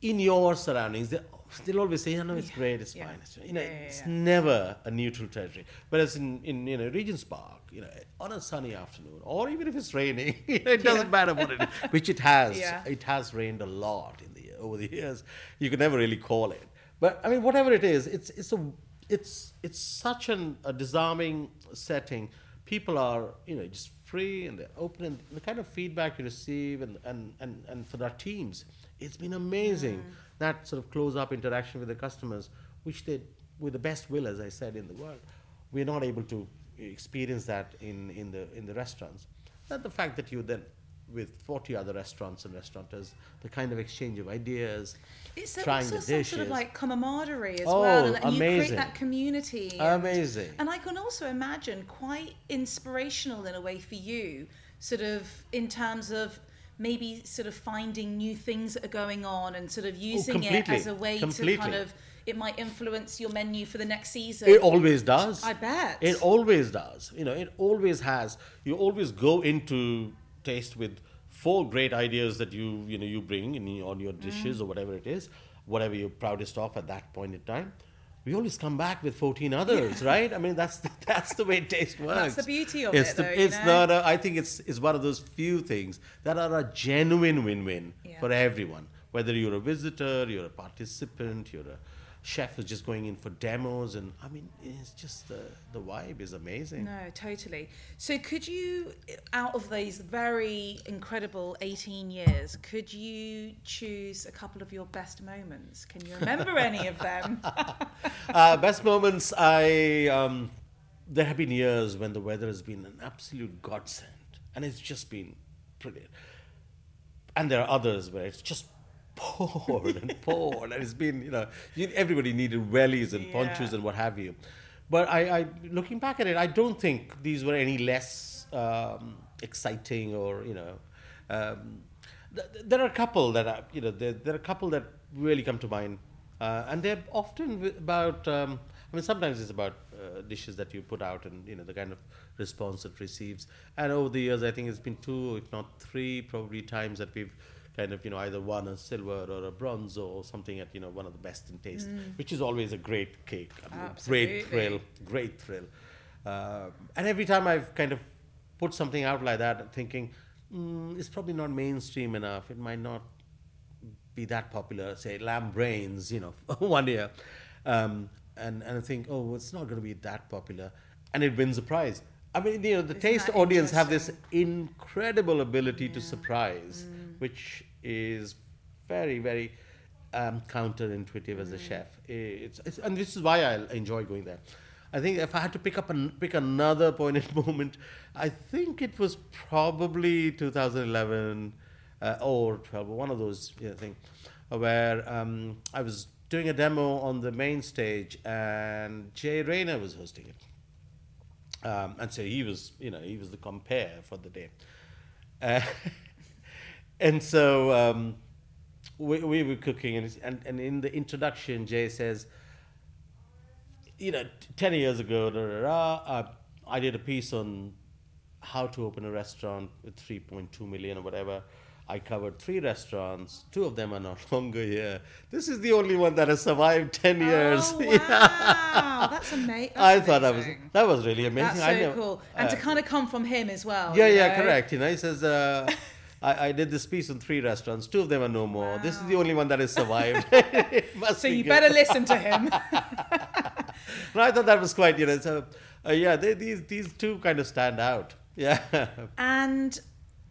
S2: In your surroundings, they, they'll always say, you know, it's great, it's
S1: Yeah.
S2: fine." It's, you know,
S1: Yeah, yeah,
S2: it's
S1: yeah.
S2: never a neutral territory. Whereas in in you know Regent's Park, you know, on a sunny afternoon, or even if it's raining, it doesn't matter what it is, which it has.
S1: Yeah.
S2: It has rained a lot in the over the years. You could never really call it. But I mean, whatever it is, it's it's a it's it's such an, a disarming setting. People are you know just free and they're open, and the kind of feedback you receive, and and and, and for our teams, it's been amazing. That sort of close up interaction with the customers, which they with the best will, as I said, in the world, we're not able to experience that in in the in the restaurants. That the fact that you then with 40 other restaurants and restaurateurs, the kind of exchange of ideas,
S1: It's
S2: trying
S1: also
S2: the
S1: some
S2: dishes.
S1: sort of like camaraderie as
S2: Oh,
S1: well, and, and you create that community. and-
S2: Amazing.
S1: And I can also imagine quite inspirational in a way for you, sort of in terms of maybe sort of finding new things that are going on and sort of using it
S2: Oh, completely,
S1: as a way to kind of it might influence your menu for the next season.
S2: It always does.
S1: I bet.
S2: It always does. You know, it always has. You always go into taste with four great ideas that you you know you bring in on your dishes
S1: Mm.
S2: or whatever it is, whatever you're proudest of at that point in time. We always come back with 14 others, right? I mean, that's the, that's the way taste works.
S1: That's the beauty of
S2: it's
S1: it,
S2: the,
S1: though, you
S2: it's
S1: know?
S2: not. A, I think it's it's one of those few things that are a genuine win-win
S1: Yeah.
S2: for everyone. Whether you're a visitor, you're a participant, you're a chef is just going in for demos, and I mean, it's just the the vibe is amazing.
S1: No, totally. So, could you, out of these very incredible 18 years, could you choose a couple of your best moments? Can you remember any of them?
S2: uh, best moments, I um, there have been years when the weather has been an absolute godsend, and it's just been brilliant. And there are others where it's just poured and poured, and it's been you know you, everybody needed wellies and ponchos and what have you. But I, I, looking back at it, I don't think these were any less um, exciting or you know. Um, th- there are a couple that are, you know, there, there are a couple that really come to mind, uh, and they're often about. Um, I mean, sometimes it's about uh, dishes that you put out, and you know the kind of response it receives. And over the years, I think it's been two, if not three, probably times that we've kind of you know either won a silver or a bronze or something at you know one of the best in taste, which is always a great cake, I mean, a great thrill, great thrill. Uh, and every time I've kind of put something out like that, thinking mm, it's probably not mainstream enough. It might not be that popular. Say lamb brains, you know, one year, um, and and I think, oh, it's not going to be that popular, and it wins a prize. I mean, you know, the
S1: Isn't
S2: taste audience have this incredible ability to surprise, which is very, very um, counterintuitive as a chef. It's, it's, and this is why I enjoy going there. I think if I had to pick up and pick another poignant moment, I think it was probably 2011 uh, or 12, one of those you know, things, where um, I was doing a demo on the main stage and Jay Rayner was hosting it. Um, and so he was, you know, he was the compare for the day. Uh, and so um, we, we were cooking, and, and, and in the introduction, Jay says, you know, t- 10 years ago, da, da, da, uh, I did a piece on how to open a restaurant with 3.2 million or whatever. I covered three restaurants. Two of them are no longer here. This is the only one that has survived 10 years.
S1: Oh,
S2: Yeah.
S1: wow. That's ama- that's
S2: I thought that was that was really amazing.
S1: That's
S2: I
S1: so
S2: never-
S1: cool. And
S2: uh,
S1: to kind of come from him as well.
S2: yeah, yeah,
S1: know?
S2: correct. You know, he says, uh, I, I did this piece in three restaurants. Two of them are no more. This is the only one that has survived.
S1: So you better listen to him.
S2: No, I thought that was quite, you know, so, uh, yeah, they, these, these two kind of stand out. Yeah.
S1: and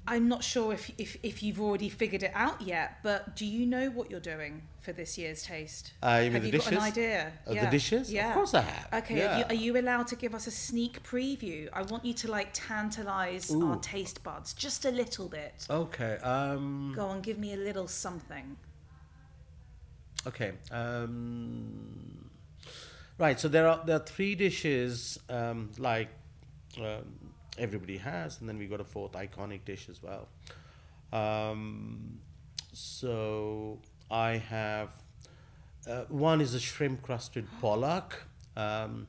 S1: I'm not sure if, if, if you've already figured it out yet, but do you know what you're doing for this year's taste?
S2: Uh, you mean
S1: have you got an idea?
S2: Uh, the dishes?
S1: Yeah.
S2: Of course I have.
S1: Okay,
S2: Yeah.
S1: are, you, are you allowed to give us a sneak preview? I want you to like tantalize our taste buds just a little bit.
S2: Okay. Um,
S1: Go on, give me a little something.
S2: Okay. Um, right. So there are there are three dishes um, like um, everybody has, and then we got a fourth iconic dish as well. Um, so I have uh, one is a shrimp crusted pollock. Um,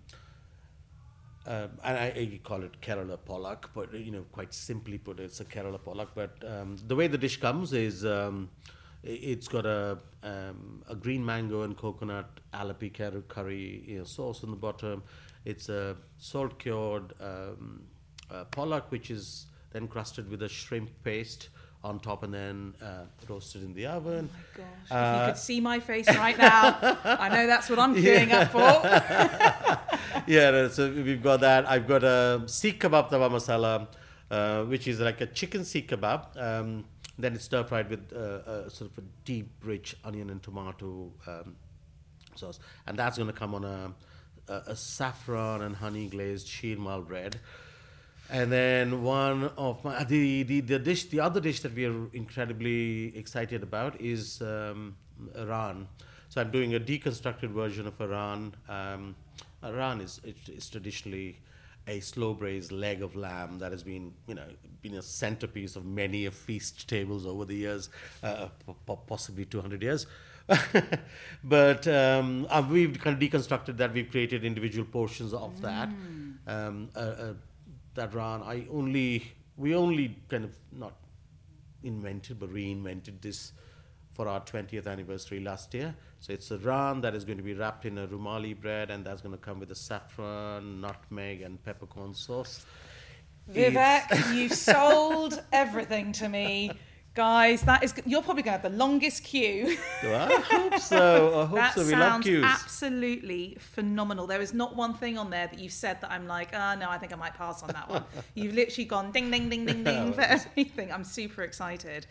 S2: um, and I, I call it Kerala pollock, but you know, quite simply put, it's a Kerala pollock. But um, the way the dish comes is um, it's got a um, a green mango and coconut Alleppey curry, curry you know, sauce on the bottom. It's a salt cured um, uh, pollock, which is then crusted with a shrimp paste on top and then uh, roasted in the oven.
S1: Oh Gosh, if
S2: Uh,
S1: you could see my face right now, I know that's what I'm queuing up for.
S2: yeah, no, so we've got that. I've got a Seekh kebab tawa masala, uh, which is like a chicken Seekh kebab. Um, then it's stir fried with uh, a sort of a deep, rich onion and tomato um, sauce, and that's going to come on a, a, a saffron and honey glazed sheermal bread. And then one of my the, the the dish, the other dish that we are incredibly excited about is um, raan. So I'm doing a deconstructed version of raan. Um, Raan is it is traditionally a slow braised leg of lamb that has been you know been a centerpiece of many a feast tables over the years, uh, po- po- possibly 200 years. but um, uh, we've kind of deconstructed that. We've created individual portions of that. Um, uh, uh, that raan. I only we only kind of not invented but reinvented this for our 20th anniversary last year. So it's a raan that is going to be wrapped in a rumali bread and that's going to come with a saffron, nutmeg, and peppercorn sauce.
S1: Vivek, you've sold everything to me. Guys, that is you're probably going to have the longest queue.
S2: I hope so. I hope
S1: that
S2: so. We love
S1: sounds
S2: queues.
S1: absolutely phenomenal. There is not one thing on there that you've said that I'm like, oh no, I think I might pass on that one. You've literally gone ding, ding, ding, ding, ding for everything. I'm super excited.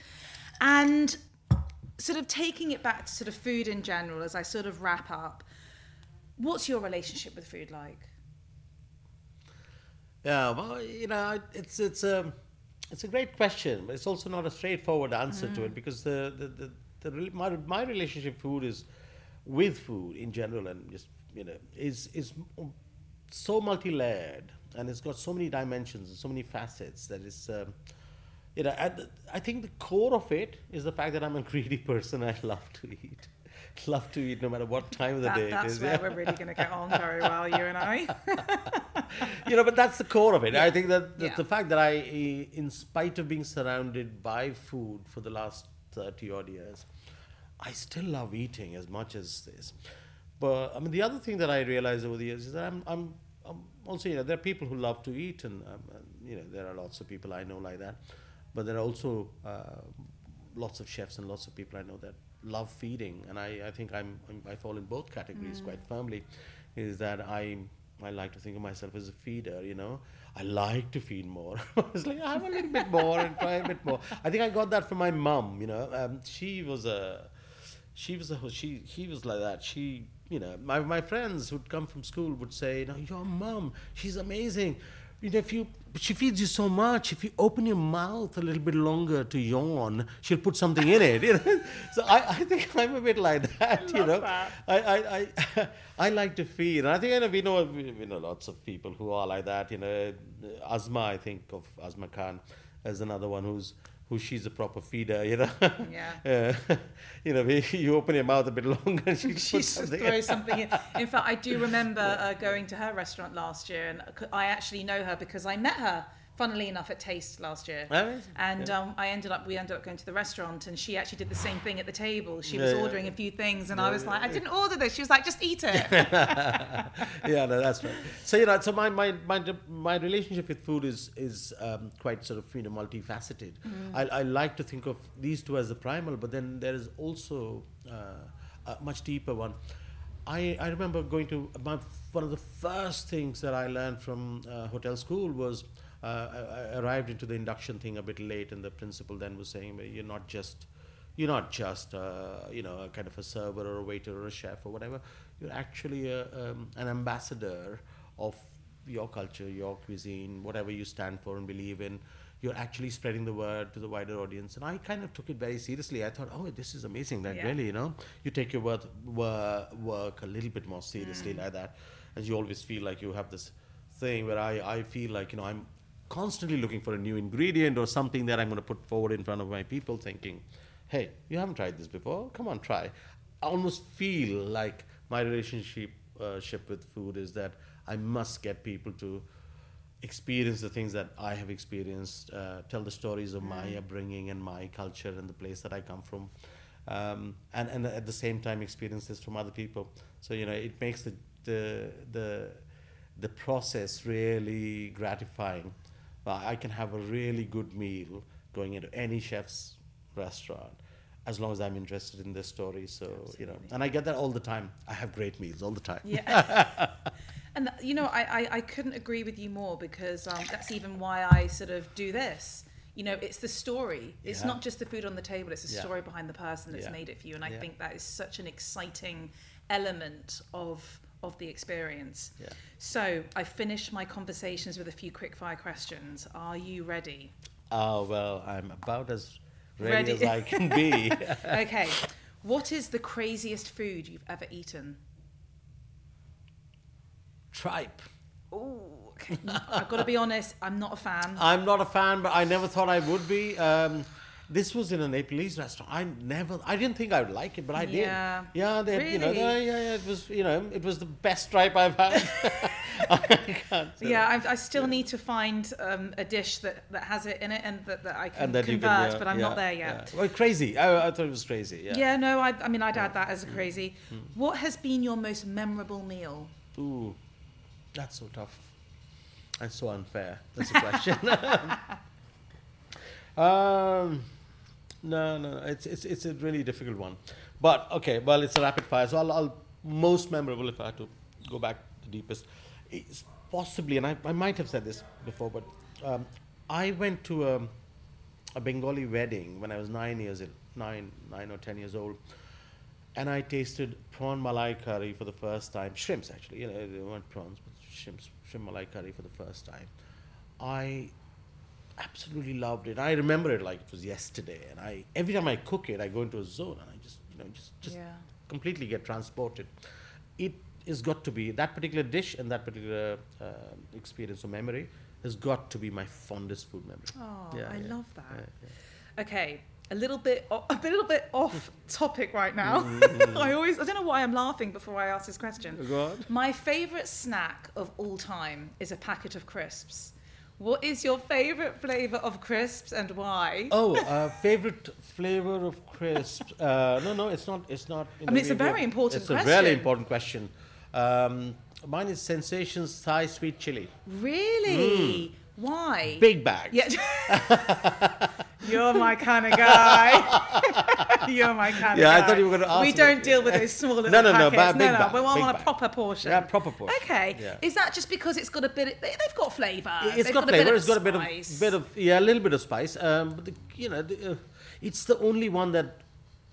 S1: And sort of taking it back to sort of food in general as I sort of wrap up, what's your relationship with food like?
S2: Yeah, well, you know, it's it's a it's a great question, but it's also not a straightforward answer to it because the the, the, the my, my relationship food is with food in general and just you know is is so multi-layered and it's got so many dimensions and so many facets that it's um, you know I think the core of it is the fact that I'm a greedy person. I love to eat, love to eat no matter what time of the
S1: That,
S2: day
S1: that's
S2: is.
S1: where
S2: yeah.
S1: we're really going to get on very well, you and I.
S2: you know, but that's the core of it. I think that the,
S1: Yeah.
S2: the fact that I, eh, in spite of being surrounded by food for the last 30 odd years, I still love eating as much as this. But I mean, the other thing that I realized over the years is that I'm, I'm, I'm also, you know, there are people who love to eat, and, um, and you know, there are lots of people I know like that. But there are also uh, lots of chefs and lots of people I know that love feeding, and I, I think I'm, I'm I fall in both categories quite firmly. Is that I I like to think of myself as a feeder, you know. I like to feed more. it's like I have a little bit more and try a bit more. I think I got that from my mum, you know. Um, she was a she was a she he was like that. She you know my my friends who'd come from school would say, "No, your mum, she's amazing." You know, if you she feeds you so much, if you open your mouth a little bit longer to yawn, she'll put something in it. You know? So I, I think I'm a bit like that. you know,
S1: that.
S2: I, I, I, I like to feed, and I think I know, we know we, we know lots of people who are like that. You know, Asma, I think of Asma Khan as another one who's who she's a proper feeder. You know,
S1: Yeah.
S2: Uh, you know, you open your mouth a bit longer, and she
S1: she
S2: something.
S1: throws something in. In fact, I do remember uh, going to her restaurant last year, and I actually know her because I met her. Funnily enough, at Taste last year.
S2: Amazing.
S1: And
S2: Yeah.
S1: um, I ended up, we ended up going to the restaurant, and she actually did the same thing at the table. She was
S2: Yeah, yeah,
S1: ordering a few things, and I was like, I didn't order this. She was like, just eat it.
S2: yeah, no, that's right. So you know, so my my my, my relationship with food is is um, quite sort of you know multifaceted. I, I like to think of these two as the primal, but then there is also uh, a much deeper one. I, I remember going to my, one of the first things that I learned from uh, hotel school was I, I arrived into the induction thing a bit late, and the principal then was saying, "You're not just you're not just uh, you know a kind of a server or a waiter or a chef or whatever. You're actually a, um, an ambassador of your culture your cuisine whatever you stand for and believe in. You're actually spreading the word to the wider audience. And i kind of took it very seriously. I thought oh this is amazing that
S1: Yeah.
S2: really you know? You take your work, work, work a little bit more seriously like that and you always feel like you have this thing where i, I feel like you know i'm constantly looking for a new ingredient or something that i'm going to put forward in front of my people thinking hey, you haven't tried this before. Come on, try. I almost feel like my relationship uh, ship with food is that I must get people to experience the things that I have experienced, uh, tell the stories of my upbringing and my culture and the place that I come from, um, and and at the same time experience this from other people. So you know, it makes the the the the process really gratifying. Well, I can have a really good meal going into any chef's restaurant as long as I'm interested in this story. So you know, and I get that all the time. I have great meals all the time.
S1: Yeah. and you know, I, I, I couldn't agree with you more because um, that's even why I sort of do this. You know, it's the story. It's
S2: Yeah.
S1: not just the food on the table. It's the
S2: Yeah.
S1: story behind the person that's
S2: Yeah.
S1: made it for you. And I think that is such an exciting element of of the experience.
S2: Yeah.
S1: So I finished my conversations with a few quick fire questions. Are you ready?
S2: Oh well, I'm about as ready,
S1: Ready.
S2: as I can be.
S1: okay. What is the craziest food you've ever eaten?
S2: Tripe.
S1: Oh, okay. I've got to be honest. I'm not a fan.
S2: I'm not a fan, but I never thought I would be. Um, this was in a Nepalese restaurant. I never, I didn't think I would like it, but I
S1: Yeah.
S2: did. Yeah, they, you know,
S1: Really?
S2: yeah, yeah, yeah, it was, you know, it was the best tripe I've had. I can't
S1: Yeah, I, I still need to find um, a dish that, that has it in it and that, that I can convert,
S2: can, yeah,
S1: but I'm
S2: yeah,
S1: not there yet.
S2: Yeah. Well, crazy. I, I thought it was crazy.
S1: Yeah,
S2: Yeah.
S1: no, I, I mean, I'd add that as a crazy. What has been your most memorable meal?
S2: Ooh, that's so tough. And so unfair. That's a question. um, no, no, it's, it's, it's a really difficult one. But okay, well, it's a rapid fire. So I'll, I'll most memorable if I had to go back the deepest. It's possibly, and I, I might have said this before, but um, I went to a, a Bengali wedding when I was nine years old, nine, nine or ten years old and I tasted prawn malai curry for the first time. Shrimps, actually. You know, they weren't prawns, but shrimps, shrimp malai curry for the first time. I absolutely loved it. I remember it like it was yesterday. And I every time I cook it, I go into a zone and I just, you know, just just
S1: Yeah.
S2: completely get transported. It has got to be that particular dish and that particular uh, experience or memory has got to be my fondest food memory.
S1: Oh,
S2: Yeah,
S1: I
S2: yeah,
S1: love that.
S2: yeah, yeah.
S1: Okay, a little bit, o- a little bit off topic right now.
S2: Mm-hmm.
S1: I always, I don't know why I'm laughing before I ask this question.
S2: Go.
S1: My favourite snack of all time is a packet of crisps. What is your favourite flavour of crisps and why?
S2: Oh, uh, favorite flavor of crisps? Uh, no, no, it's not. It's not.
S1: I mean, it's a very important question.
S2: It's a really important question. Um, mine is Sensations Thai Sweet Chili,
S1: Really? Why?
S2: Big bag.
S1: Yeah. You're my kind of guy. You're my kind
S2: Yeah,
S1: of guy.
S2: Yeah, I thought you were gonna ask
S1: We don't deal with those small little
S2: No, no, no,
S1: packets.
S2: big
S1: no,
S2: bag,
S1: we want a proper portion.
S2: Yeah, proper portion.
S1: Okay.
S2: Yeah.
S1: Is that just because it's got a bit? Of, they, they've got flavour.
S2: It's
S1: They've
S2: got, flavor.
S1: bit
S2: It's got a bit of bit of yeah, a little bit of spice. Um, but the, you know, the, uh, it's the only one that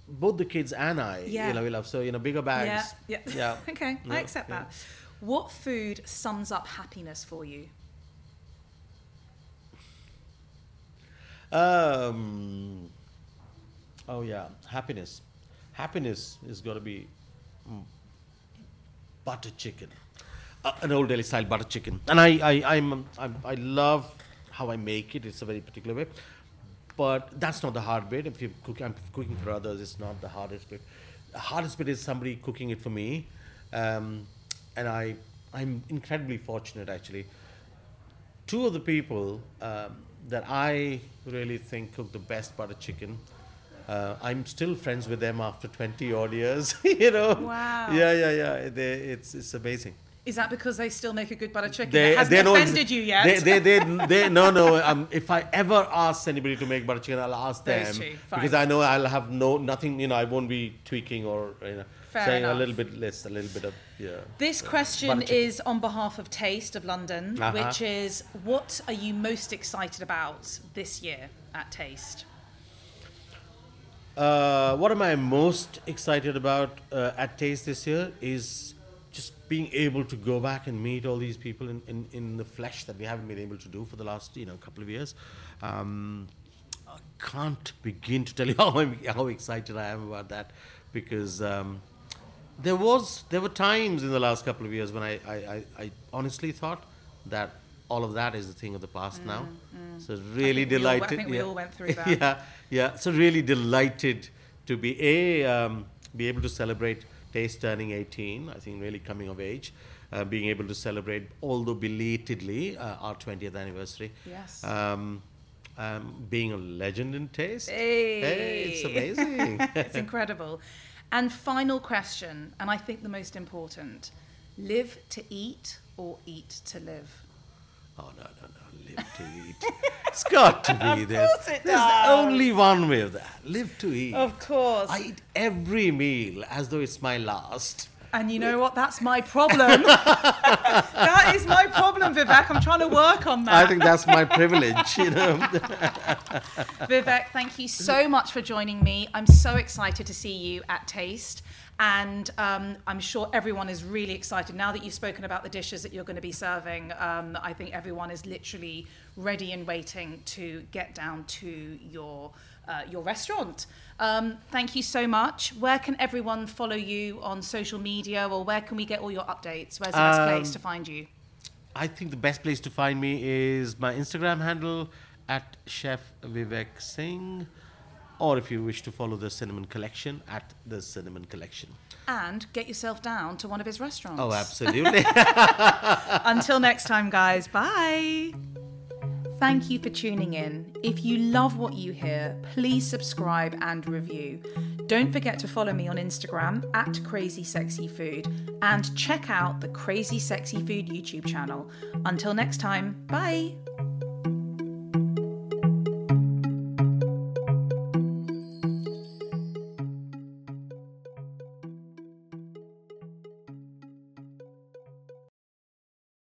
S2: both the kids and I,
S1: Yeah.
S2: you know, we love. So you know, bigger bags.
S1: Yeah. Yeah.
S2: Yeah.
S1: okay, I accept
S2: yeah.
S1: that. What food sums up happiness for you?
S2: Um, oh yeah, happiness. Happiness is got to be mm, butter chicken, uh, an old Delhi style butter chicken. And I, I, I'm, I'm, I love how I make it. It's a very particular way, but that's not the hard bit. If you cook, I'm cooking for others. It's not the hardest bit. The hardest bit is somebody cooking it for me, um, and I, I'm incredibly fortunate actually two of the people um, that I really think cook the best butter chicken. Uh, I'm still friends with them after 20 odd years. you know.
S1: Wow.
S2: Yeah, yeah, yeah. They, it's it's amazing.
S1: Is that because they still make a good butter chicken?
S2: They,
S1: it hasn't
S2: they
S1: offended you yet.
S2: They, they, they, they, no, no. Um, if I ever ask anybody to make butter chicken, I'll ask
S1: Those
S2: them
S1: two,
S2: because I know I'll have no nothing. You know, I won't be tweaking or you know
S1: Fair
S2: saying
S1: enough.
S2: a little bit less, a little bit of yeah.
S1: This question is on behalf of Taste of London,
S2: Uh-huh.
S1: which is what are you most excited about this year at Taste?
S2: Uh, what am I most excited about uh, at Taste this year is just being able to go back and meet all these people in, in, in the flesh that we haven't been able to do for the last you know couple of years. Um, I can't begin to tell you how I'm, how excited I am about that because um, there was there were times in the last couple of years when I, I, I, I honestly thought that all of that is a thing of the past now. So really
S1: we all- I
S2: delighted.
S1: think we
S2: yeah.
S1: all went through that.
S2: yeah, yeah. So really delighted to be a um, be able to celebrate Taste turning 18. I think really coming of age, uh, being able to celebrate, although belatedly, uh, our 20th anniversary.
S1: Yes.
S2: Um, um, being a legend in Taste.
S1: Hey.
S2: Hey, it's amazing.
S1: it's incredible. And final question, and I think the most important live to eat or eat to live?
S2: Oh no no no! Live to eat. it's got to be there.
S1: course it
S2: There's
S1: does.
S2: only one way of that. Live to eat.
S1: Of course.
S2: I eat every meal as though it's my last.
S1: And you know what? That's my problem. that is my problem, Vivek. I'm trying to work on that.
S2: I think that's my privilege, you know.
S1: Vivek, thank you so much for joining me. I'm so excited to see you at Taste. And um, I'm sure everyone is really excited now that you've spoken about the dishes that you're going to be serving. Um, I think everyone is literally ready and waiting to get down to your uh, your restaurant. Um, thank you so much. Where can everyone follow you on social media, or where can we get all your updates? Where's the best place
S2: Um,
S1: to find you?
S2: I think the best place to find me is my Instagram handle at Chef Vivek Singh, or if you wish to follow the Cinnamon Collection at the Cinnamon Collection.
S1: And get yourself down to one of his restaurants.
S2: Oh, absolutely.
S1: Until next time, guys. Bye. Thank you for tuning in. If you love what you hear, please subscribe and review. Don't forget to follow me on Instagram at Crazy Sexy Food and check out the Crazy Sexy Food YouTube channel. Until next time, bye.